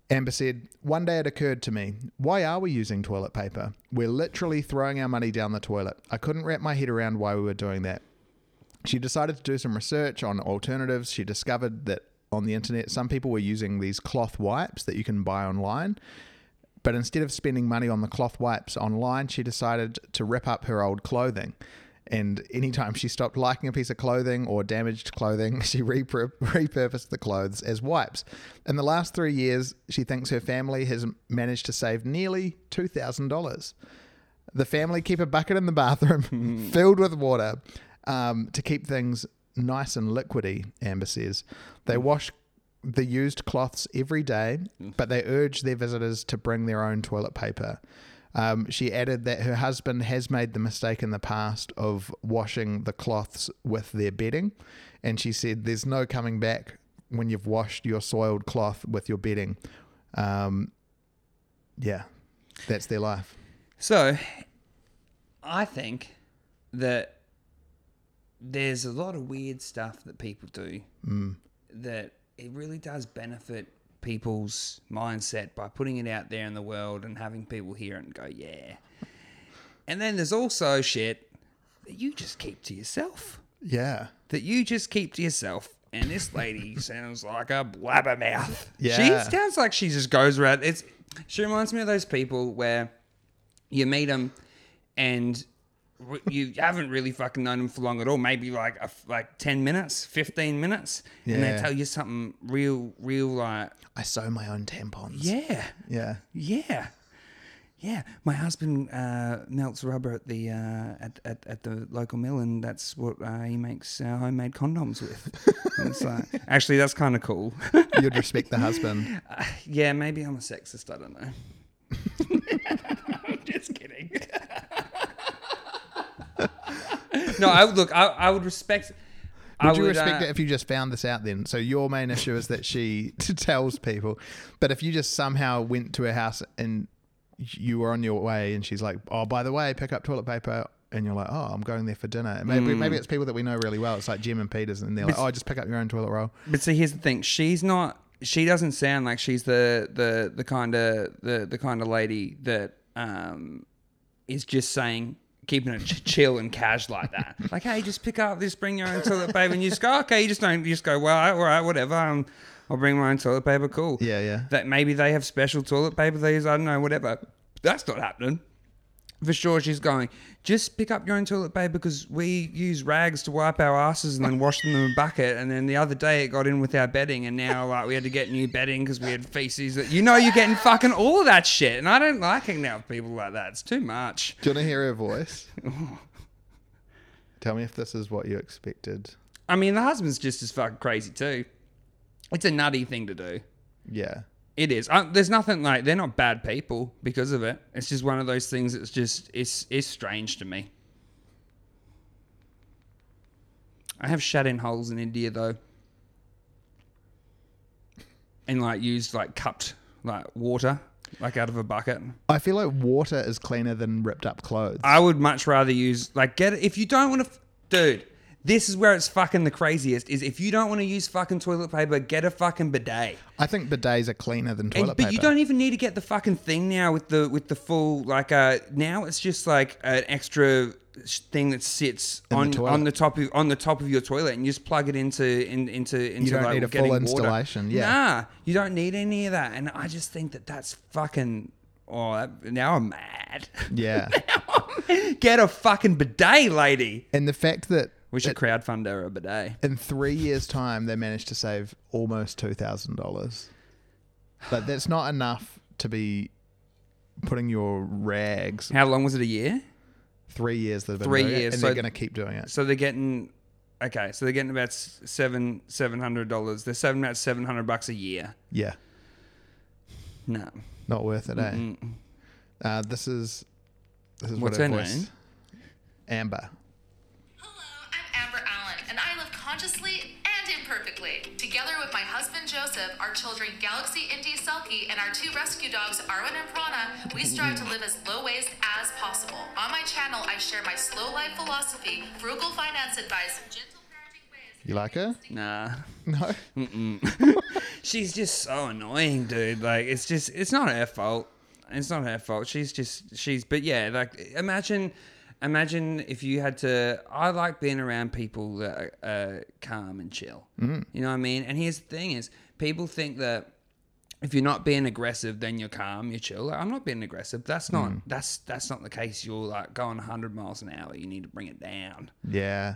B: Amber said, One day it occurred to me, why are we using toilet paper? We're literally throwing our money down the toilet. I couldn't wrap my head around why we were doing that. She decided to do some research on alternatives. She discovered that on the internet, some people were using these cloth wipes that you can buy online. But instead of spending money on the cloth wipes online, she decided to rip up her old clothing. And anytime she stopped liking a piece of clothing or damaged clothing, she repur- repurposed the clothes as wipes. In the last three years, she thinks her family has managed to save nearly $2,000. The family keep a bucket in the bathroom filled with water. Um, to keep things nice and liquidy, Amber says. They wash the used cloths every day, but they urge their visitors to bring their own toilet paper. Um, she added that her husband has made the mistake in the past of washing the cloths with their bedding, and she said there's no coming back when you've washed your soiled cloth with your bedding. Um, yeah, that's their life.
A: So, I think that there's a lot of weird stuff that people do that it really does benefit people's mindset by putting it out there in the world and having people hear it and go, yeah. And then there's also shit that you just keep to yourself.
B: Yeah.
A: That you just keep to yourself. And this lady sounds like a blabbermouth.
B: Yeah.
A: She sounds like she just goes around. It's she reminds me of those people where you meet them and you haven't really fucking known them for long at all. Maybe like a like ten minutes, fifteen minutes, and they tell you something real, real like
B: I sew my own tampons.
A: yeah,
B: Yeah.
A: yeah, yeah. My husband uh, melts rubber at the uh, at, at at the local mill, and that's what uh, he makes uh, homemade condoms with. It's like, actually, that's kind of cool.
B: You'd respect the husband.
A: yeah, maybe I'm a sexist. I don't know. I'm just kidding. No, I would look. I, I would respect. I
B: Would you respect
A: uh,
B: it if you just found this out then? So your main issue is that she tells people, but if you just somehow went to her house and you were on your way and she's like, "Oh, by the way, pick up toilet paper," and you're like, "Oh, I'm going there for dinner." And Maybe maybe it's people that we know really well. It's like Jim and Peters, and they're like, "Oh, just pick up your own toilet roll."
A: But see, here's the thing: she's not. She doesn't sound like she's the the the kind of the the kind of lady that um is just saying keeping it ch- chill and cash like that. Like, hey, just pick up this, bring your own toilet paper, and you just go, okay, you just don't, you just go, well, all right, whatever. Um, I'll bring my own toilet paper. Cool.
B: Yeah, yeah.
A: That maybe they have special toilet paper they use. I don't know, whatever. That's not happening. For sure, she's going. Just pick up your own toilet paper because we use rags to wipe our asses and then wash them in a bucket. And then the other day it got in with our bedding, and now like we had to get new bedding because we had feces. That you know you're getting fucking all of that shit, and I don't like hanging out with people like that. It's too much.
B: Do you want to hear her voice? Tell me if this is what you expected.
A: I mean, the husband's just as fucking crazy too. It's a nutty thing to do.
B: Yeah.
A: It is. Uh, there's nothing like they're not bad people because of it. It's just one of those things that's just it's it's strange to me. I have shut in holes in India though, and like used like cupped like water like out of a bucket.
B: I feel like water is cleaner than ripped up clothes.
A: I would much rather use like get if you don't want to, dude. This is where it's fucking the craziest. Is if you don't want to use fucking toilet paper, get a fucking bidet.
B: I think bidets are cleaner than
A: And-
B: toilet
A: but
B: paper.
A: But you don't even need to get the fucking thing now with the with the full like uh now it's just like an extra thing that sits
B: In the
A: on on the top of on the top of your toilet and you just plug it into in, into into
B: don't
A: like
B: need a full
A: water.
B: installation, yeah.
A: Nah, you don't need any of that. And I just think that that's fucking. Oh, that, now I'm mad.
B: Yeah.
A: Get a fucking bidet, lady.
B: and the fact that
A: We should crowdfund her a bidet.
B: in three years' time they managed to save almost two thousand dollars. But that's not enough to be putting your rags.
A: How long was it? A year?
B: Three years they've been
A: Three
B: doing it,
A: years,
B: and
A: so-
B: they're going to keep doing it.
A: So they're getting okay. So they're getting about s- seven seven hundred dollars. They're saving about seven hundred bucks a year.
B: Yeah,
A: No.
B: not worth it, eh?
A: Mm-mm.
B: Uh, this is this is
A: What's
B: what her voice.
A: name?
B: Amber.
C: Consciously and imperfectly. Together with my husband Joseph, our children Galaxy, Indy, Selkie, and our two rescue dogs Arwen and Prana, we strive to live as low waste as possible. On my channel, I share my slow life philosophy, frugal finance advice, gentle parenting ways.
B: You like her?
A: Nah.
B: No.
A: She's just so annoying, dude. Like it's just it's not her fault. It's not her fault. She's just she's but yeah, like imagine imagine if you had to I like being around people that are uh, calm and chill. Mm. You know what I mean? And here's the thing is people think that if you're not being aggressive, then you're calm, you're chill. Like, I'm not being aggressive. That's not that's that's not the case. You're like going 100 miles an hour. You need to bring it down.
B: Yeah.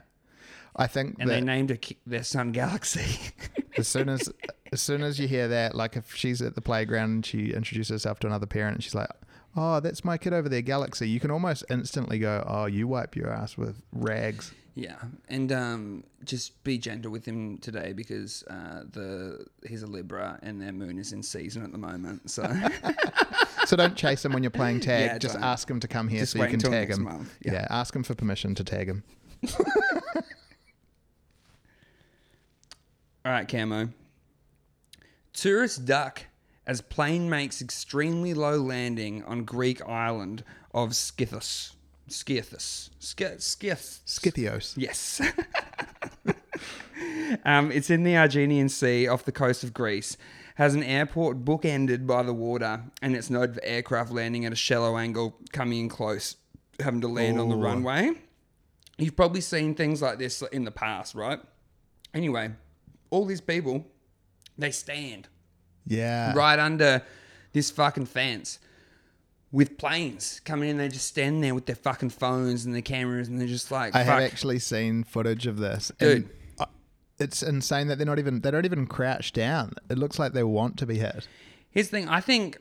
B: I think
A: And they named a, their son Galaxy.
B: as soon as as soon as you hear that, like if she's at the playground and she introduces herself to another parent and she's like, oh, that's my kid over there, Galaxy, you can almost instantly go, oh, you wipe your ass with rags.
A: Yeah, and um, just be gentle with him today because uh, the he's a Libra and their moon is in season at the moment. So
B: So don't chase him when you're playing tag.
A: Yeah,
B: just
A: don't.
B: ask him to come here
A: Just
B: so you can tag him. Yeah.
A: Yeah.
B: ask him for permission to tag him.
A: All right, Camo. Tourist duck as plane makes extremely low landing on Greek island of Scythus. Scythus. Scy- Scyth.
B: Scythios.
A: Yes. um, it's in the Aegean Sea off the coast of Greece. Has an airport bookended by the water, and it's noted for aircraft landing at a shallow angle, coming in close, having to land on the runway. You've probably seen things like this in the past, right? Anyway, all these people, they stand
B: Yeah.
A: right under this fucking fence with planes coming in. They just stand there with their fucking phones and their cameras, and they're just like,
B: I
A: fuck.
B: have actually seen footage of this.
A: Dude.
B: And it's insane that they're not even they don't even crouch down. It looks like they want to be hit.
A: Here's the thing. I think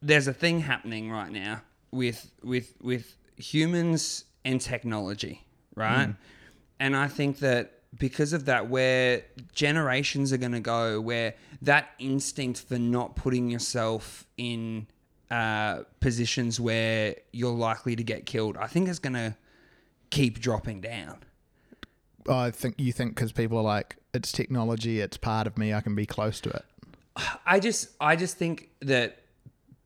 A: there's a thing happening right now with with with humans and technology, right? Mm. And I think that because of that, where generations are going to go, where that instinct for not putting yourself in uh, positions where you're likely to get killed, I think is going to keep dropping down.
B: I think you think because people are like, it's technology, it's part of me, I can be close to it.
A: I just I just think that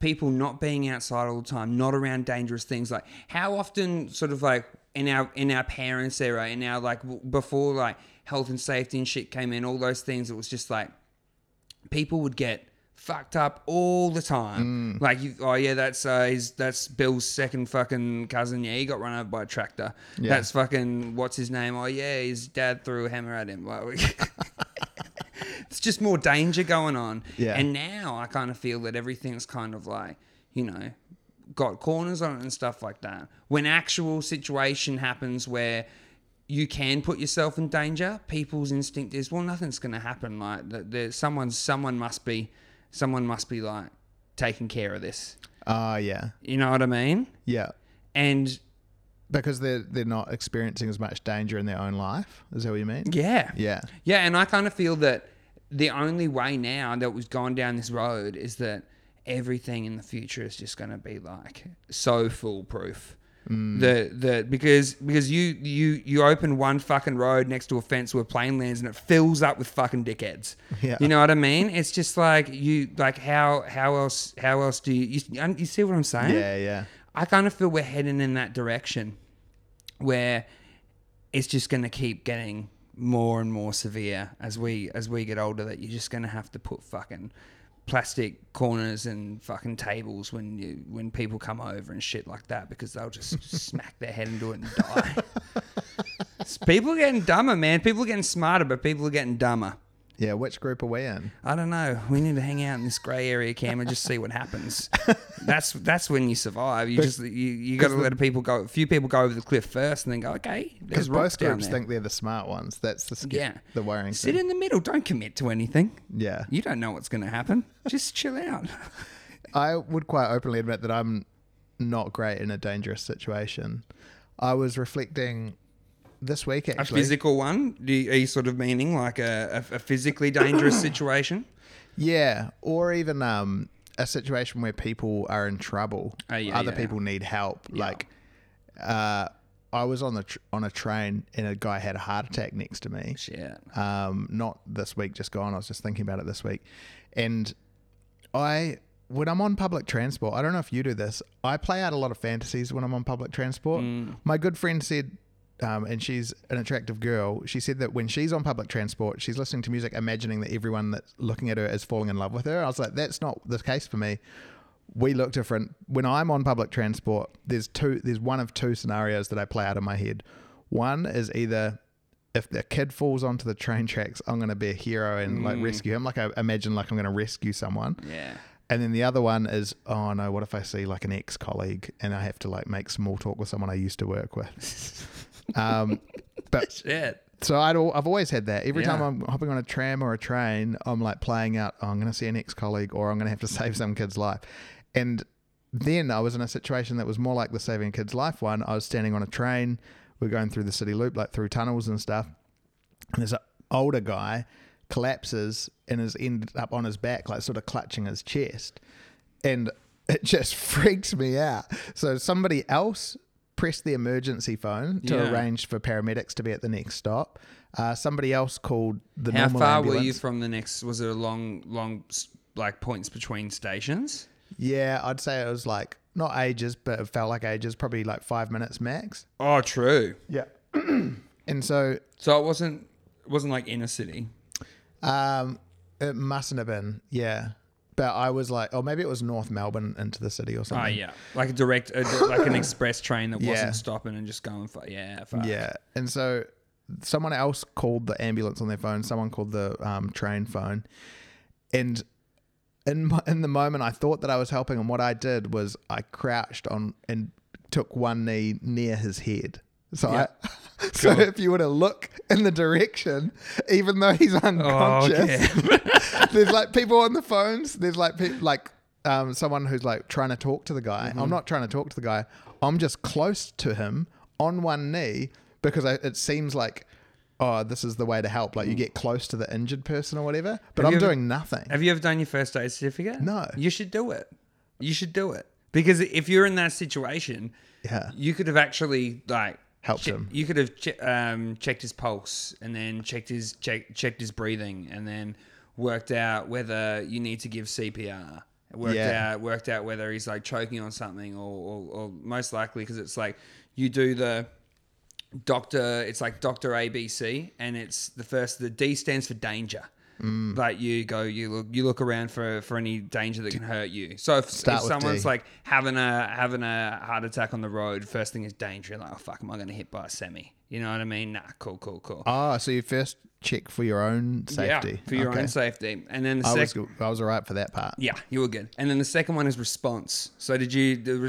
A: people not being outside all the time, not around dangerous things, like how often sort of like in our in our parents' era, in our like before like health and safety and shit came in, all those things, it was just like people would get fucked up all the time. Like you, oh yeah, that's uh, his, that's Bill's second fucking cousin. Yeah, he got run over by a tractor.
B: Yeah.
A: That's fucking what's his name? Oh yeah, his dad threw a hammer at him. Like, it's just more danger going on.
B: Yeah.
A: And now I kind of feel that everything's kind of like, you know, got corners on it and stuff like that. When actual situation happens where you can put yourself in danger, people's instinct is, well, nothing's going to happen. Like that, there's someone, someone must be, someone must be like taking care of this.
B: Ah, yeah,
A: You know what I mean?
B: yeah,
A: And
B: because they're they're not experiencing as much danger in their own life. Is that what you mean?
A: yeah,
B: Yeah,
A: Yeah, and I kind of feel that the only way now that we've gone down this road is that everything in the future is just going to be like so foolproof.
B: Mm.
A: That that because because you you you open one fucking road next to a fence where a plane lands and it fills up with fucking dickheads.
B: Yeah.
A: You know what I mean? It's just like you like how how else how else do you you, you see what I'm saying?
B: yeah, yeah.
A: I kind of feel we're heading in that direction where it's just going to keep getting more and more severe as we as we get older that you're just going to have to put fucking plastic corners and fucking tables when you when people come over and shit like that because they'll just smack their head into it and die. People are getting dumber, man. People are getting smarter, but people are getting dumber.
B: Yeah, which group are we in?
A: I don't know. We need to hang out in this grey area, Cam, and just see what happens. that's that's when you survive. You just you, you got to let people go. A few people go over the cliff first, and then go, okay,
B: Because both groups
A: there.
B: think they're the smart ones. That's the sca-
A: yeah,
B: the worrying thing.
A: Sit
B: thing.
A: in the middle. Don't commit to anything.
B: yeah,
A: You don't know what's going to happen. Just chill out.
B: I would quite openly admit that I'm not great in a dangerous situation. I was reflecting this week actually.
A: A physical one? Do you, are you sort of meaning like a, a, a physically dangerous situation?
B: Yeah, or even um, a situation where people are in trouble.
A: Oh, yeah,
B: Other
A: yeah.
B: people need help. Like, uh, I was on the tr- on a train and a guy had a heart attack next to me.
A: Shit.
B: Um, not this week, just gone. I was just thinking about it this week, and I. When I'm on public transport, I don't know if you do this. I play out a lot of fantasies when I'm on public transport. My good friend said, um, and she's an attractive girl. She said that when she's on public transport, she's listening to music, imagining that everyone that's looking at her is falling in love with her. I was like, that's not the case for me. We look different. When I'm on public transport, there's two. There's one of two scenarios that I play out in my head. One is either if the kid falls onto the train tracks, I'm going to be a hero and like rescue him. Like I imagine, like I'm going to rescue someone.
A: Yeah.
B: And then the other one is, oh no, what if I see like an ex colleague and I have to like make small talk with someone I used to work with? um, but
A: Shit.
B: so I'd, I've always had that. Every time I'm hopping on a tram or a train, I'm like playing out, oh, I'm going to see an ex colleague or I'm going to have to save some kid's life. And then I was in a situation that was more like the saving a kid's life one. I was standing on a train. We're going through the city loop, like through tunnels and stuff. And there's an older guy collapses and is ended up on his back, like sort of clutching his chest. And it just freaks me out. So somebody else pressed the emergency phone to
A: Yeah.
B: arrange for paramedics to be at the next stop. Uh, somebody else called the
A: How
B: normal
A: far were you from the next? Was it a long, long, s- like points between stations?
B: Yeah, I'd say it was like not ages, but it felt like ages, probably like five minutes max.
A: Oh, true.
B: Yeah. and so
A: So it wasn't, it wasn't like inner city.
B: um, it mustn't have been, yeah. But I was like, oh, maybe it was North Melbourne into the city or something.
A: Oh yeah, like a direct, a, like an express train that
B: Yeah.
A: wasn't stopping and just going for yeah, fuck.
B: Yeah. And so someone else called the ambulance on their phone. Someone called the um, train phone. And in, my, in the moment, I thought that I was helping. And what I did was I crouched on and took one knee near his head. So
A: Yeah.
B: I, so if you were to look in the direction, even though he's
A: Oh,
B: unconscious,
A: okay.
B: there's like people on the phones. There's like pe- like um, someone who's like trying to talk to the guy.
A: Mm-hmm.
B: I'm not trying to talk to the guy. I'm just close to him on one knee because I, it seems like oh this is the way to help. Like you get close to the injured person or whatever. But
A: Mm. Have
B: I'm
A: ever-
B: doing nothing.
A: Have you ever done your first aid certificate?
B: No.
A: You should do it. You should do it because if you're in that situation,
B: Yeah.
A: you could have actually like
B: Helped
A: che-
B: him.
A: You could have che- um, checked his pulse and then checked his check, checked his breathing and then worked out whether you need to give CPR. Worked
B: Yeah.
A: out worked out whether he's like choking on something or, or, or most likely because it's like you do the doctor it's like doctor abc and it's the first the d stands for danger
B: Mm.
A: like you go you look you look around for for any danger that can hurt you so if, if someone's
B: D.
A: like having a having a heart attack on the road first thing is danger You're like oh fuck am i going to hit by a semi you know what i mean nah cool cool cool
B: Oh, so you first check for your own safety.
A: yeah for your
B: Okay.
A: own safety and then the
B: I was
A: second
B: I was alright for that part.
A: yeah, you were good. And then the second one is response. So did you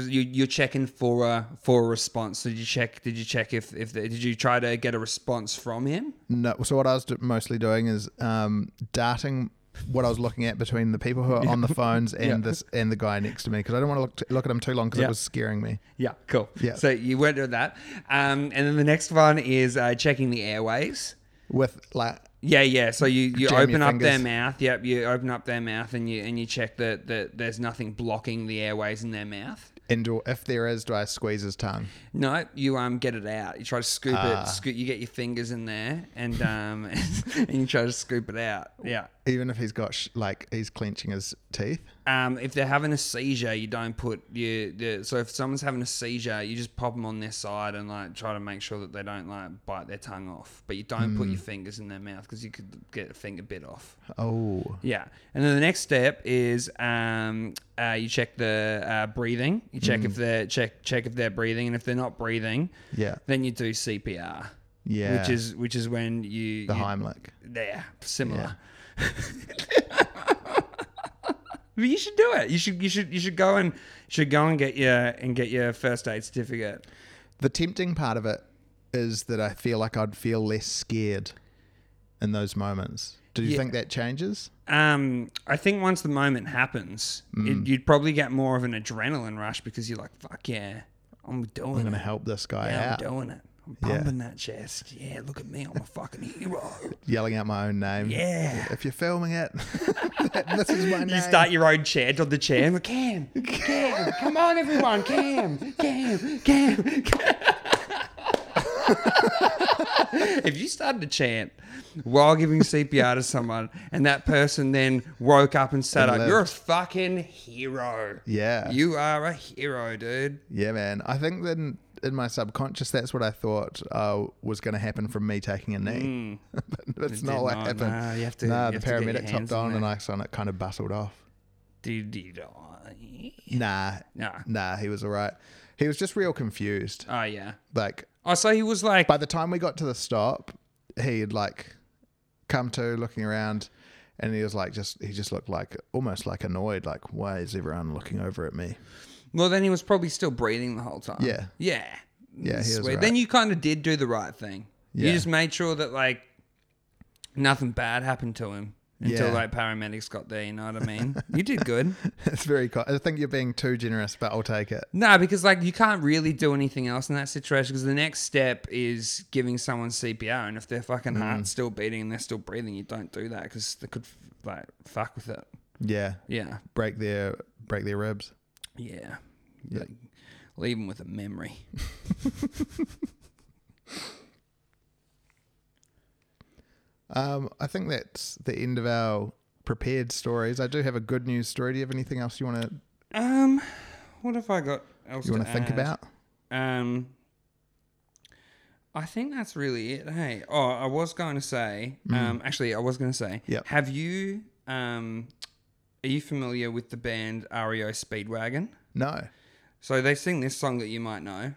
A: you you're checking for a for a response? So did you check? Did you check if if the, did you try to get a response from him?
B: No, so what I was mostly doing is um, darting what I was looking at between the people who are on the phones and
A: Yeah.
B: this and the guy next to me because I don't want to look, look at him too long because
A: Yeah.
B: it was scaring me.
A: Yeah, cool.
B: Yeah.
A: So you weren't doing that. Um, and then the next one is uh, checking the airways.
B: With like,
A: Yeah, yeah. So you, you open up their mouth. Yep, you open up their mouth and you and you check that, that there's nothing blocking the airways in their mouth.
B: And do, if there is, do I squeeze his tongue?
A: No, you um get it out. You try to scoop
B: Ah.
A: it. Scoop, you get your fingers in there and um and you try to scoop it out. Yeah.
B: Even if he's got sh- like he's clenching his teeth.
A: Um, if they're having a seizure, you don't put you. The, so if someone's having a seizure, you just pop them on their side and like try to make sure that they don't like bite their tongue off. But you don't put your fingers in their mouth because you could get a finger bit off.
B: Oh,
A: Yeah, and then the next step is um, uh, you check the uh, breathing. You check if they're check check if they're breathing, and if they're not breathing,
B: yeah,
A: then you do CPR.
B: yeah.
A: Which is which is when you
B: the
A: you,
B: Heimlich.
A: yeah, similar. you should do it. You should you should you should go and should go and get your and get your first aid certificate.
B: The tempting part of it is that I feel like I'd feel less scared in those moments. Do you
A: Yeah.
B: think that changes?
A: Um, I think once the moment happens, it, you'd probably get more of an adrenaline rush because you're like, "Fuck yeah, I'm doing
B: I'm gonna help this guy
A: yeah,
B: out.
A: I'm doing it. I'm
B: Yeah.
A: pumping that chest. Yeah, look at me. I'm a fucking hero.
B: Yelling out my own name.
A: Yeah.
B: If you're filming it, this is my name.
A: You start your own chant on the chair. Cam, Cam, come on, everyone, Cam, Cam, Cam. Cam. if you started to chant while giving CPR to someone and that person then woke up and sat
B: And
A: up, you're a fucking hero.
B: Yeah.
A: You are a hero, dude.
B: Yeah, man. I think that in, my subconscious, that's what I thought uh, was going to happen from me taking a knee. but that's
A: It
B: not what
A: not.
B: happened.
A: Nah, you have to-
B: Nah, the
A: have to
B: paramedics
A: hands
B: hopped
A: in
B: on and. I saw it kind of bustled off.
A: Did you die?
B: Nah,
A: Nah.
B: nah, he was all right. He was just real confused.
A: Oh, yeah.
B: Like,
A: Oh, so he was like,
B: by the time we got to the stop, he had like come to looking around and he was like, just, he just looked like almost like annoyed. Like, why is everyone looking over at me?
A: Well, then he was probably still breathing the whole time.
B: Yeah.
A: Yeah.
B: Yeah, he was
A: Sweet.
B: right.
A: Then you kind of did do the right thing. You
B: Yeah.
A: just made sure that like nothing bad happened to him. until
B: Yeah.
A: like paramedics got there. You know what I mean? you did good.
B: it's very. Co- I think you're being too generous, but I'll take it.
A: No, because like you can't really do anything else in that situation because the next step is giving someone CPR, and if their fucking
B: Mm.
A: heart's still beating and they're still breathing, you don't do that because they could like fuck with it.
B: Yeah,
A: Yeah,
B: break their break their ribs.
A: Yeah,
B: Yeah.
A: Like, leave them with a memory.
B: Um, I think that's the end of our prepared stories. I do have a good news story. Do you have anything else you want to
A: Um, what have I got else?
B: you want
A: to
B: think
A: add?
B: about?
A: Um, I think that's really it. Hey, oh, I was going to say. Um, actually, I was going to say.
B: Yep.
A: Have you um, are you familiar with the band REO Speedwagon?
B: No.
A: So they sing this song that you might know.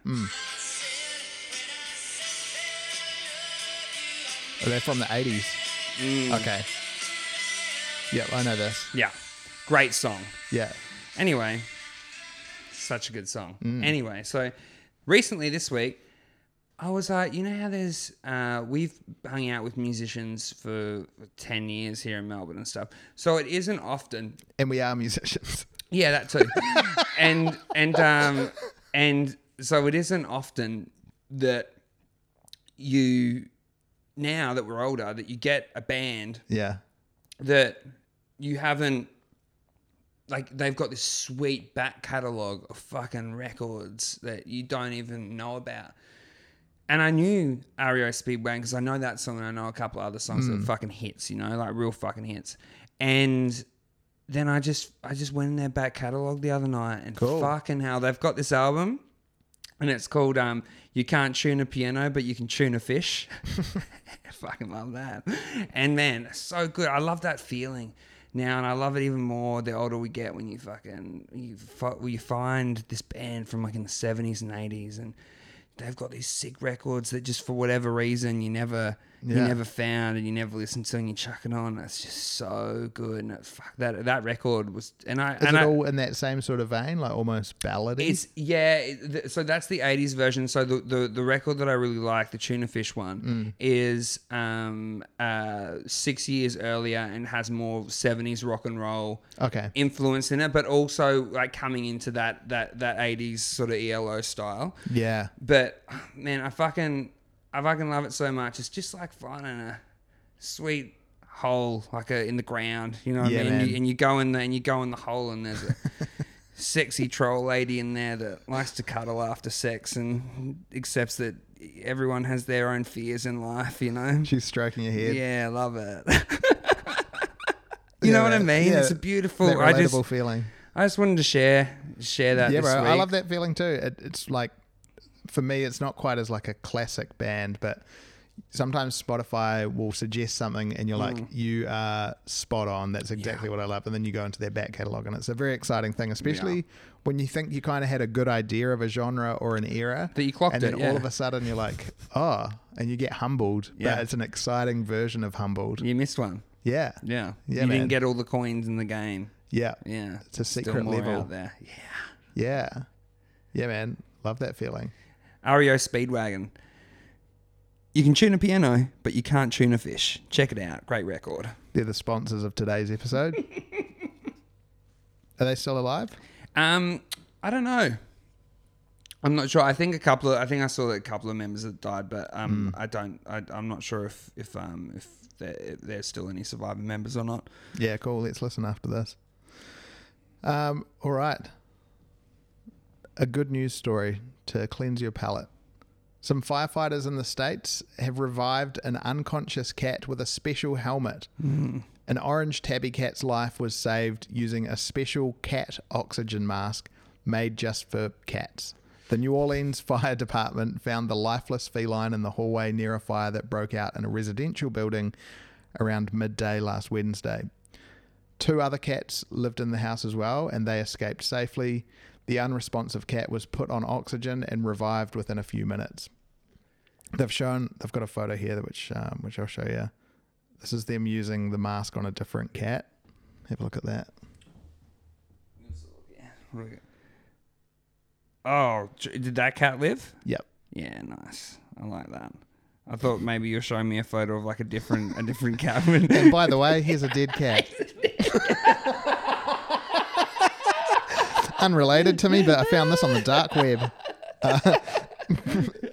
B: Are they from the eighties?
A: Mm.
B: Okay. Yep, I know this.
A: Yeah, great song.
B: Yeah.
A: Anyway, such a good song.
B: Mm.
A: Anyway, so recently this week, I was like, you know how there's, uh, we've hung out with musicians for 10 years here in Melbourne and stuff. So it isn't often,
B: And we are musicians.
A: yeah, that too. and, and, um, and so it isn't often that you, now that we're older, that you get a band
B: yeah.
A: that you haven't like they've got this sweet back catalog of fucking records that you don't even know about. And I knew REO Speedwagon because I know that song and I know a couple other songs that are fucking hits, you know, like real fucking hits. And then I just I just went in their back catalog the other night and
B: Cool.
A: fucking hell, they've got this album and it's called um You Can't Tune a Piano but You Can Tune a Fish. I fucking love that. And man, so good. I love that feeling now, and I love it even more the older we get when you fucking you you find this band from like in the seventies and eighties, and they've got these sick records that just for whatever reason you never you never found and you never listened to, and you chuck it on. It's just so good. And it, fuck that that record was, and I
B: Is
A: and
B: it
A: I,
B: all in that same sort of vein, like almost ballad.
A: it's yeah. it- So that's the '80s version. So the the, the record that I really like, the Tuna Fish one, is um uh six years earlier and has more '70s rock and roll
B: okay.
A: influence in it, but also like coming into that that that '80s sort of ELO style.
B: Yeah.
A: But man, I fucking I fucking love it so much. It's just like finding a sweet hole like a, in the ground, you know what
B: Yeah,
A: I mean? And you, and you go in there and you go in the hole and there's a sexy troll lady in there that likes to cuddle after sex and accepts that everyone has their own fears in life, you know?
B: She's stroking your head.
A: Yeah, I love it. you
B: Yeah,
A: know what I mean?
B: Yeah,
A: It's a beautiful.
B: That
A: I
B: relatable
A: just,
B: feeling.
A: I just wanted to share share that.
B: yeah, bro. I love that feeling too. It, it's like, for me, it's not quite as like a classic band, but sometimes Spotify will suggest something and you're like,
A: Mm.
B: you are spot on. That's exactly what I love. And then you go into their back catalog and it's a very exciting thing, especially when you think you kind of had a good idea of a genre or an era.
A: That you clocked
B: and then
A: it, yeah.
B: all of a sudden you're like, oh, and you get humbled.
A: Yeah.
B: But it's an exciting version of humbled.
A: You missed one.
B: Yeah.
A: Yeah.
B: Yeah,
A: you
B: man.
A: didn't get all the coins in the game.
B: Yeah.
A: Yeah.
B: It's a secret level.
A: there. Yeah.
B: Yeah. Yeah, man. Love that feeling.
A: REO Speedwagon. You can tune a piano, but you can't tune a fish. Check it out. Great record.
B: They're the sponsors of today's episode. Are they still alive?
A: Um, I don't know. I'm not sure. I think a couple of. I think I saw that a couple of members had died, but um,
B: Hmm.
A: I don't. I, I'm not sure if if um if there, if there's still any surviving members or not.
B: Yeah, cool. Let's listen after this. Um, all right. A good news story to cleanse your palate. Some firefighters in the States have revived an unconscious cat with a special helmet. Hmm. An orange tabby cat's life was saved using a special cat oxygen mask made just for cats. The New Orleans Fire Department found the lifeless feline in the hallway near a fire that broke out in a residential building around midday last Wednesday. Two other cats lived in the house as well, and they escaped safely. The unresponsive cat was put on oxygen and revived within a few minutes. They've shown, they've got a photo here which um, which I'll show you. This is them using the mask on a different cat. Have a look at that.
A: Oh, did that cat live?
B: Yep.
A: Yeah, nice. I like that. I thought maybe you're showing me a photo of like a different a different cabin.
B: And by the way, here's a dead cat. Unrelated to me, but I found this on the dark web. Uh,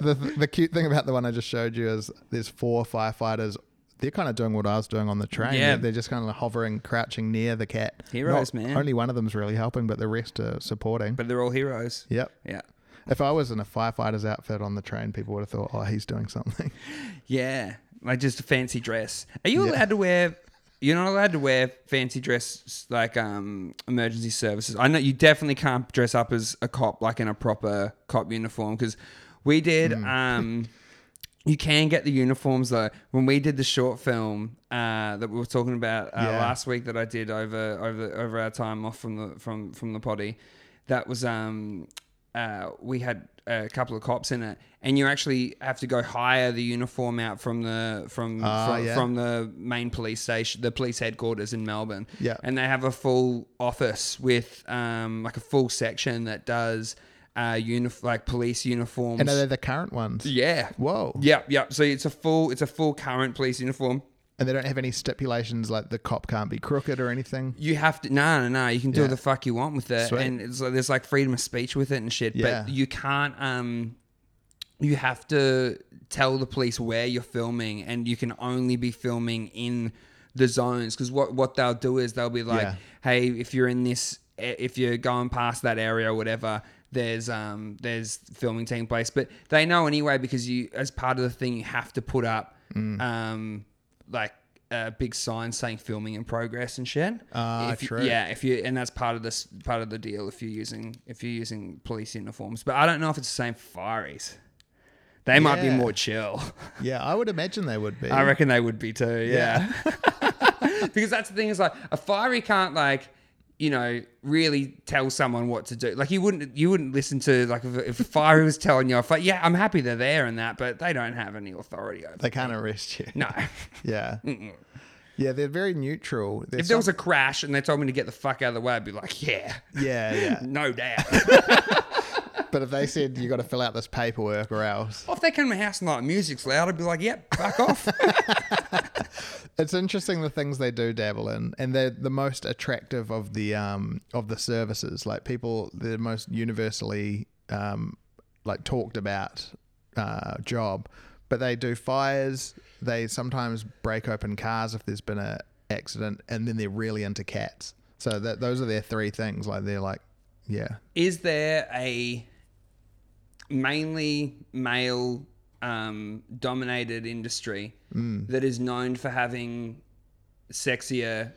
B: the, the cute thing about the one I just showed you is there's four firefighters. They're kind of doing what I was doing on the train.
A: Yeah.
B: They're, they're just kind of hovering, crouching near the cat.
A: Heroes,
B: Not-
A: man.
B: Only one of them's really helping, but the rest are supporting.
A: but they're all heroes.
B: yep.
A: Yeah.
B: If I was in a firefighter's outfit on the train, people would have thought, oh, he's doing something.
A: Yeah. Like just a fancy dress. Are you
B: Yeah.
A: allowed to wear you're not allowed to wear fancy dress like um emergency services. I know you definitely can't dress up as a cop like in a proper cop uniform because we did
B: Hmm.
A: um you can get the uniforms though. When we did the short film uh, that we were talking about uh,
B: Yeah.
A: last week that I did over over over our time off from the from from the potty, that was um uh, we had a couple of cops in it, and you actually have to go hire the uniform out from the from
B: Ah,
A: from,
B: yeah.
A: from the main police station, the police headquarters in Melbourne.
B: Yeah.
A: and they have a full office with um like a full section that does uh unif- like police uniforms.
B: and are they the current ones?
A: yeah.
B: Whoa.
A: Yep, yep. So it's a full it's a full current police uniform.
B: And they don't have any stipulations like the cop can't be crooked or anything?
A: You have to no no no. You can do
B: Yeah.
A: what the fuck you want with it,
B: Sweet.
A: and it's like, there's like freedom of speech with it and shit.
B: Yeah.
A: But you can't um, you have to tell the police where you're filming, and you can only be filming in the zones because what what they'll do is they'll be like,
B: Yeah.
A: hey, if you're in this, if you're going past that area or whatever. There's um there's filming taking place, but they know anyway because you as part of the thing you have to put up
B: Mm.
A: um like a big sign saying filming in progress and shit.
B: Ah,
A: If you-
B: true.
A: Yeah, if you and that's part of this part of the deal if you're using if you're using police uniforms. But I don't know if it's the same for fireys. They might be more chill.
B: Yeah, I would imagine they would be.
A: I reckon they would be too. Yeah, because that's the thing is like a fiery can't like you know really tell someone what to do. Like you wouldn't you wouldn't listen to like if, if a fiery was telling you, if, like, yeah, I'm happy they're there and that, but they don't have any authority over.
B: They can't arrest you.
A: no.
B: Yeah. Yeah, they're very neutral. They're
A: If there was a crash and they told me to get the fuck out of the way, I'd be like, yeah,
B: yeah, yeah.
A: no doubt.
B: But if they said you got to fill out this paperwork or else,
A: Or if they come to my house and like music's loud, I'd be like, yep, fuck off.
B: It's interesting the things they do dabble in, and they're the most attractive of the um of the services. Like people, the most universally um like talked about uh, job. But they do fires. They sometimes break open cars if there's been a accident, and then they're really into cats. So that those are their three things. Like they're like, yeah,
A: Is there a mainly male um, dominated industry that is known for having sexier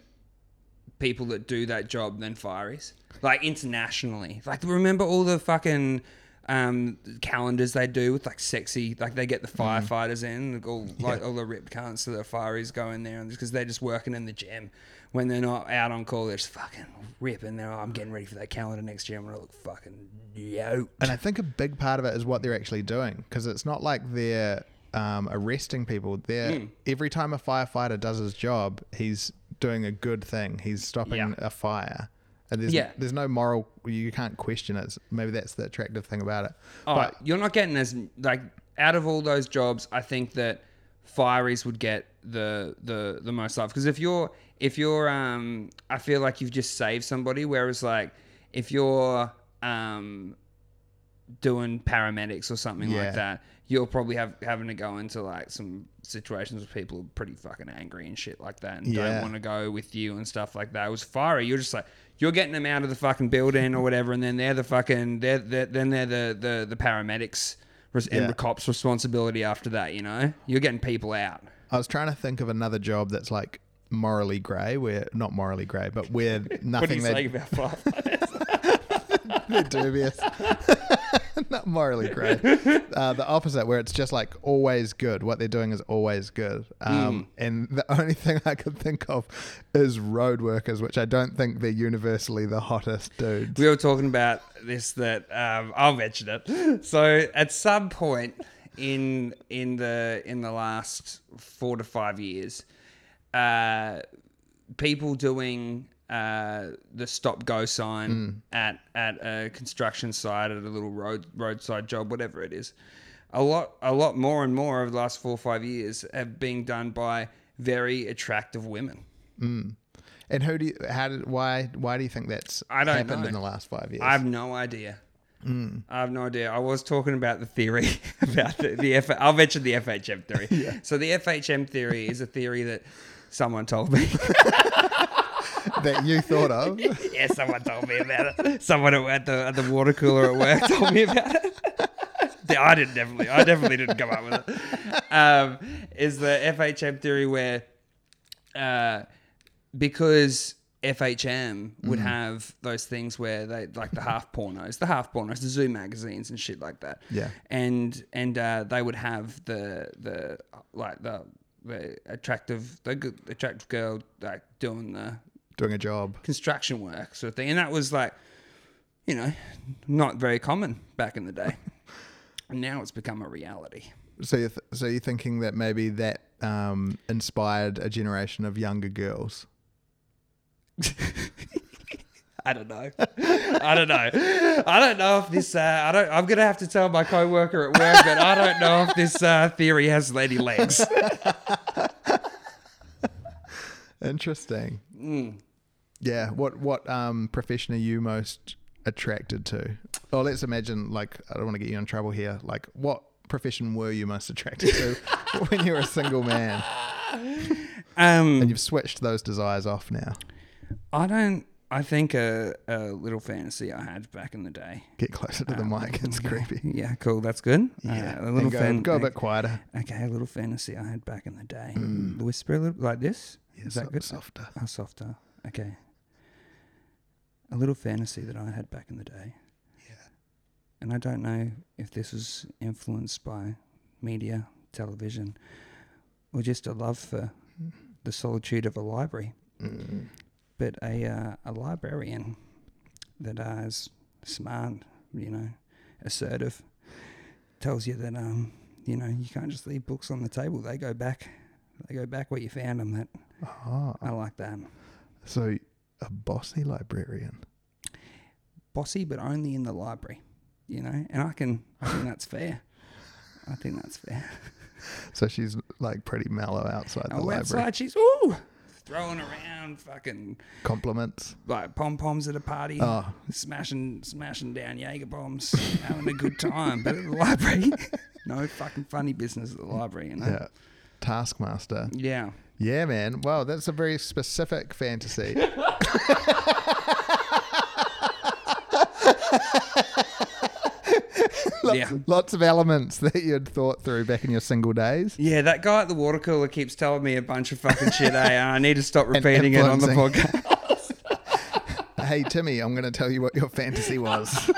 A: people that do that job than fireys? Like internationally. Like remember all the fucking um, calendars they do with like sexy like they get the firefighters in like all like all the ripped cunts so the fireys go in there and because they're just working in the gym when they're not out on call they're just fucking ripping they're oh, I'm getting ready for that calendar next year I'm gonna look fucking yoked
B: And I think a big part of it is what they're actually doing because it's not like they're um, arresting people. They're
A: Hmm.
B: every time a firefighter does his job, he's doing a good thing. He's stopping
A: Yeah.
B: a fire. And there's
A: Yeah.
B: there's no moral. You can't question it. Maybe that's the attractive thing about it.
A: Oh,
B: but
A: you're not getting as like out of all those jobs. I think that fireys would get the the the most love because if you're if you're um, I feel like you've just saved somebody. Whereas like if you're um doing paramedics or something
B: Yeah.
A: like that, you'll probably have having to go into like some situations where people are pretty fucking angry and shit like that and
B: Yeah.
A: don't want to go with you and stuff like that. It was fiery. You're just like you're getting them out of the fucking building or whatever, and then they're the fucking they're, they're then they're the the the paramedics res- and
B: Yeah.
A: the cops' responsibility after that. You know, you're getting people out.
B: I was trying to think of another job that's like morally grey, We're not morally grey, but where
A: What do
B: nothing
A: you
B: they
A: say about?
B: They're dubious. Not morally grey. Uh, the opposite, where it's just like always good. What they're doing is always good. Um, And the only thing I could think of is road workers, which I don't think they're universally the hottest dudes.
A: we were talking about this that um, I'll mention it. So at some point in in the in the last four to five years, uh, people doing uh, the stop go sign at at a construction site at a little road roadside job, whatever it is. a lot, a lot more and more over the last four or five years have been done by very attractive women.
B: And who do you, how did, why, why do you think that's
A: I don't
B: happened
A: know.
B: in the last five years?
A: I have no idea. I have no idea. I was talking about the theory about the, the F. I'll mention the FHM theory. So the FHM theory is a theory that someone told me.
B: that you thought of.
A: yeah, someone told me about it. Someone at the at the water cooler at work told me about it. I didn't definitely. I definitely didn't come up with it. Um, is the FHM theory where, uh, because FHM would have those things where they like the half pornos, the half pornos, the Zoom magazines and shit like that.
B: Yeah.
A: and and uh, they would have the the like the attractive the good attractive girl like doing the
B: Doing a job.
A: construction work sort of thing. And that was like, you know, not very common back in the day. and now it's become a reality.
B: So you're, th- so you're thinking that maybe that um, inspired a generation of younger girls.
A: I don't know. I don't know. I don't know if this. Uh, I don't. I'm gonna have to tell my coworker at work, but I don't know if this uh, theory has lady legs.
B: Interesting.
A: Mm.
B: Yeah. What what um, profession are you most attracted to? Oh, let's imagine like I don't want to get you in trouble here. Like, what profession were you most attracted to when you were a single man
A: Um,
B: and you've switched those desires off now?
A: I don't. I think a, a little fantasy I had back in the day.
B: Get closer to the mic. It's creepy.
A: Yeah, cool. That's good.
B: Yeah.
A: Uh, a little
B: go,
A: fan-
B: go a bit quieter.
A: Okay, a little fantasy I had back in the day. The whisper a little like this.
B: Yeah,
A: Is that
B: so-
A: good?
B: Softer.
A: Oh, softer. Okay. A little fantasy that I had back in the day.
B: Yeah.
A: And I don't know if this was influenced by media, television, or just a love for the solitude of a library.
B: Mm.
A: But a uh, a librarian that uh, is smart, you know, assertive, tells you that um, you know, you can't just leave books on the table. They go back. They go back where you found them. That
B: Oh,
A: I like that.
B: so a bossy librarian.
A: bossy, but only in the library, you know. And I can, I think that's fair. I think that's fair.
B: So she's like pretty mellow outside the
A: Oh,
B: library.
A: outside she's ooh throwing around fucking
B: Compliments.
A: like pom poms at a party,
B: Oh.
A: smashing smashing down Jaeger bombs, having a good time. But at the library, no fucking funny business at the library, you know.
B: Yeah. Taskmaster.
A: Yeah.
B: Yeah, man. Wow, that's a very specific fantasy. lots,
A: Yeah.
B: lots of elements that you'd thought through back in your single days.
A: Yeah, that guy at the water cooler keeps telling me a bunch of fucking shit, eh? I need to stop repeating it on the podcast.
B: hey, Timmy, I'm going to tell you what your fantasy was.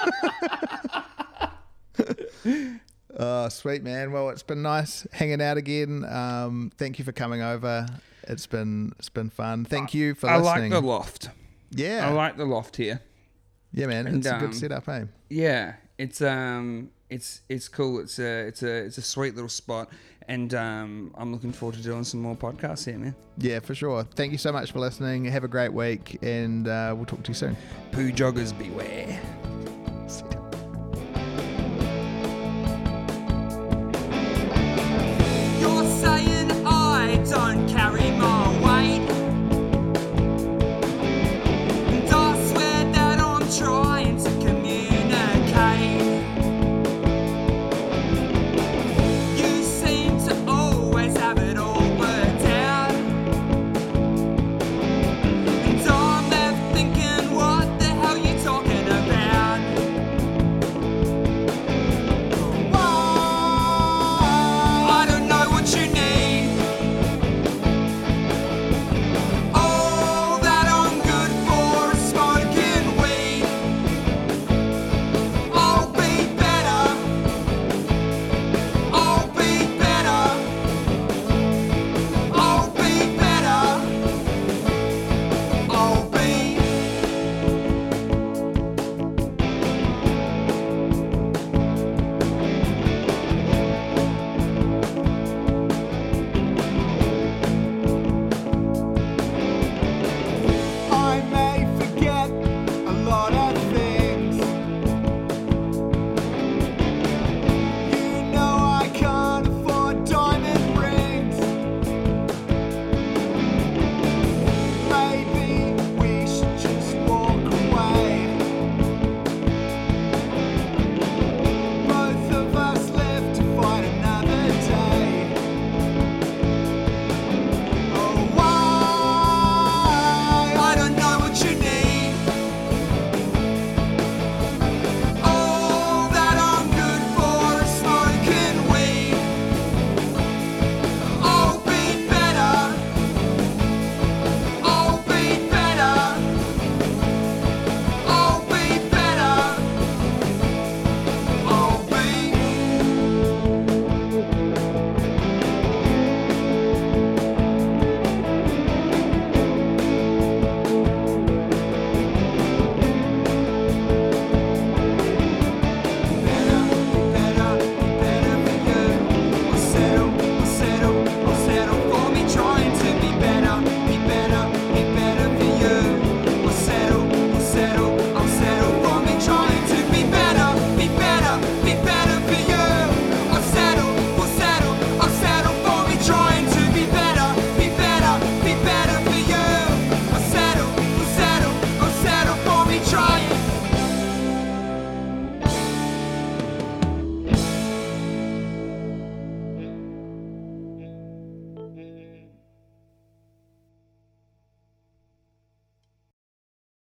B: oh, sweet, man. Well, it's been nice hanging out again. Um, thank you for coming over. It's been it's been fun. Thank you for
A: I
B: listening.
A: like the loft.
B: yeah,
A: I like the loft here.
B: yeah, man.
A: and,
B: It's a
A: um,
B: good setup, eh?
A: Yeah, it's um, it's it's cool. It's a it's a it's a sweet little spot, and um, I'm looking forward to doing some more podcasts here, man.
B: Yeah, for sure. Thank you so much for listening. Have a great week, and uh, we'll talk to you soon.
A: Poo joggers beware.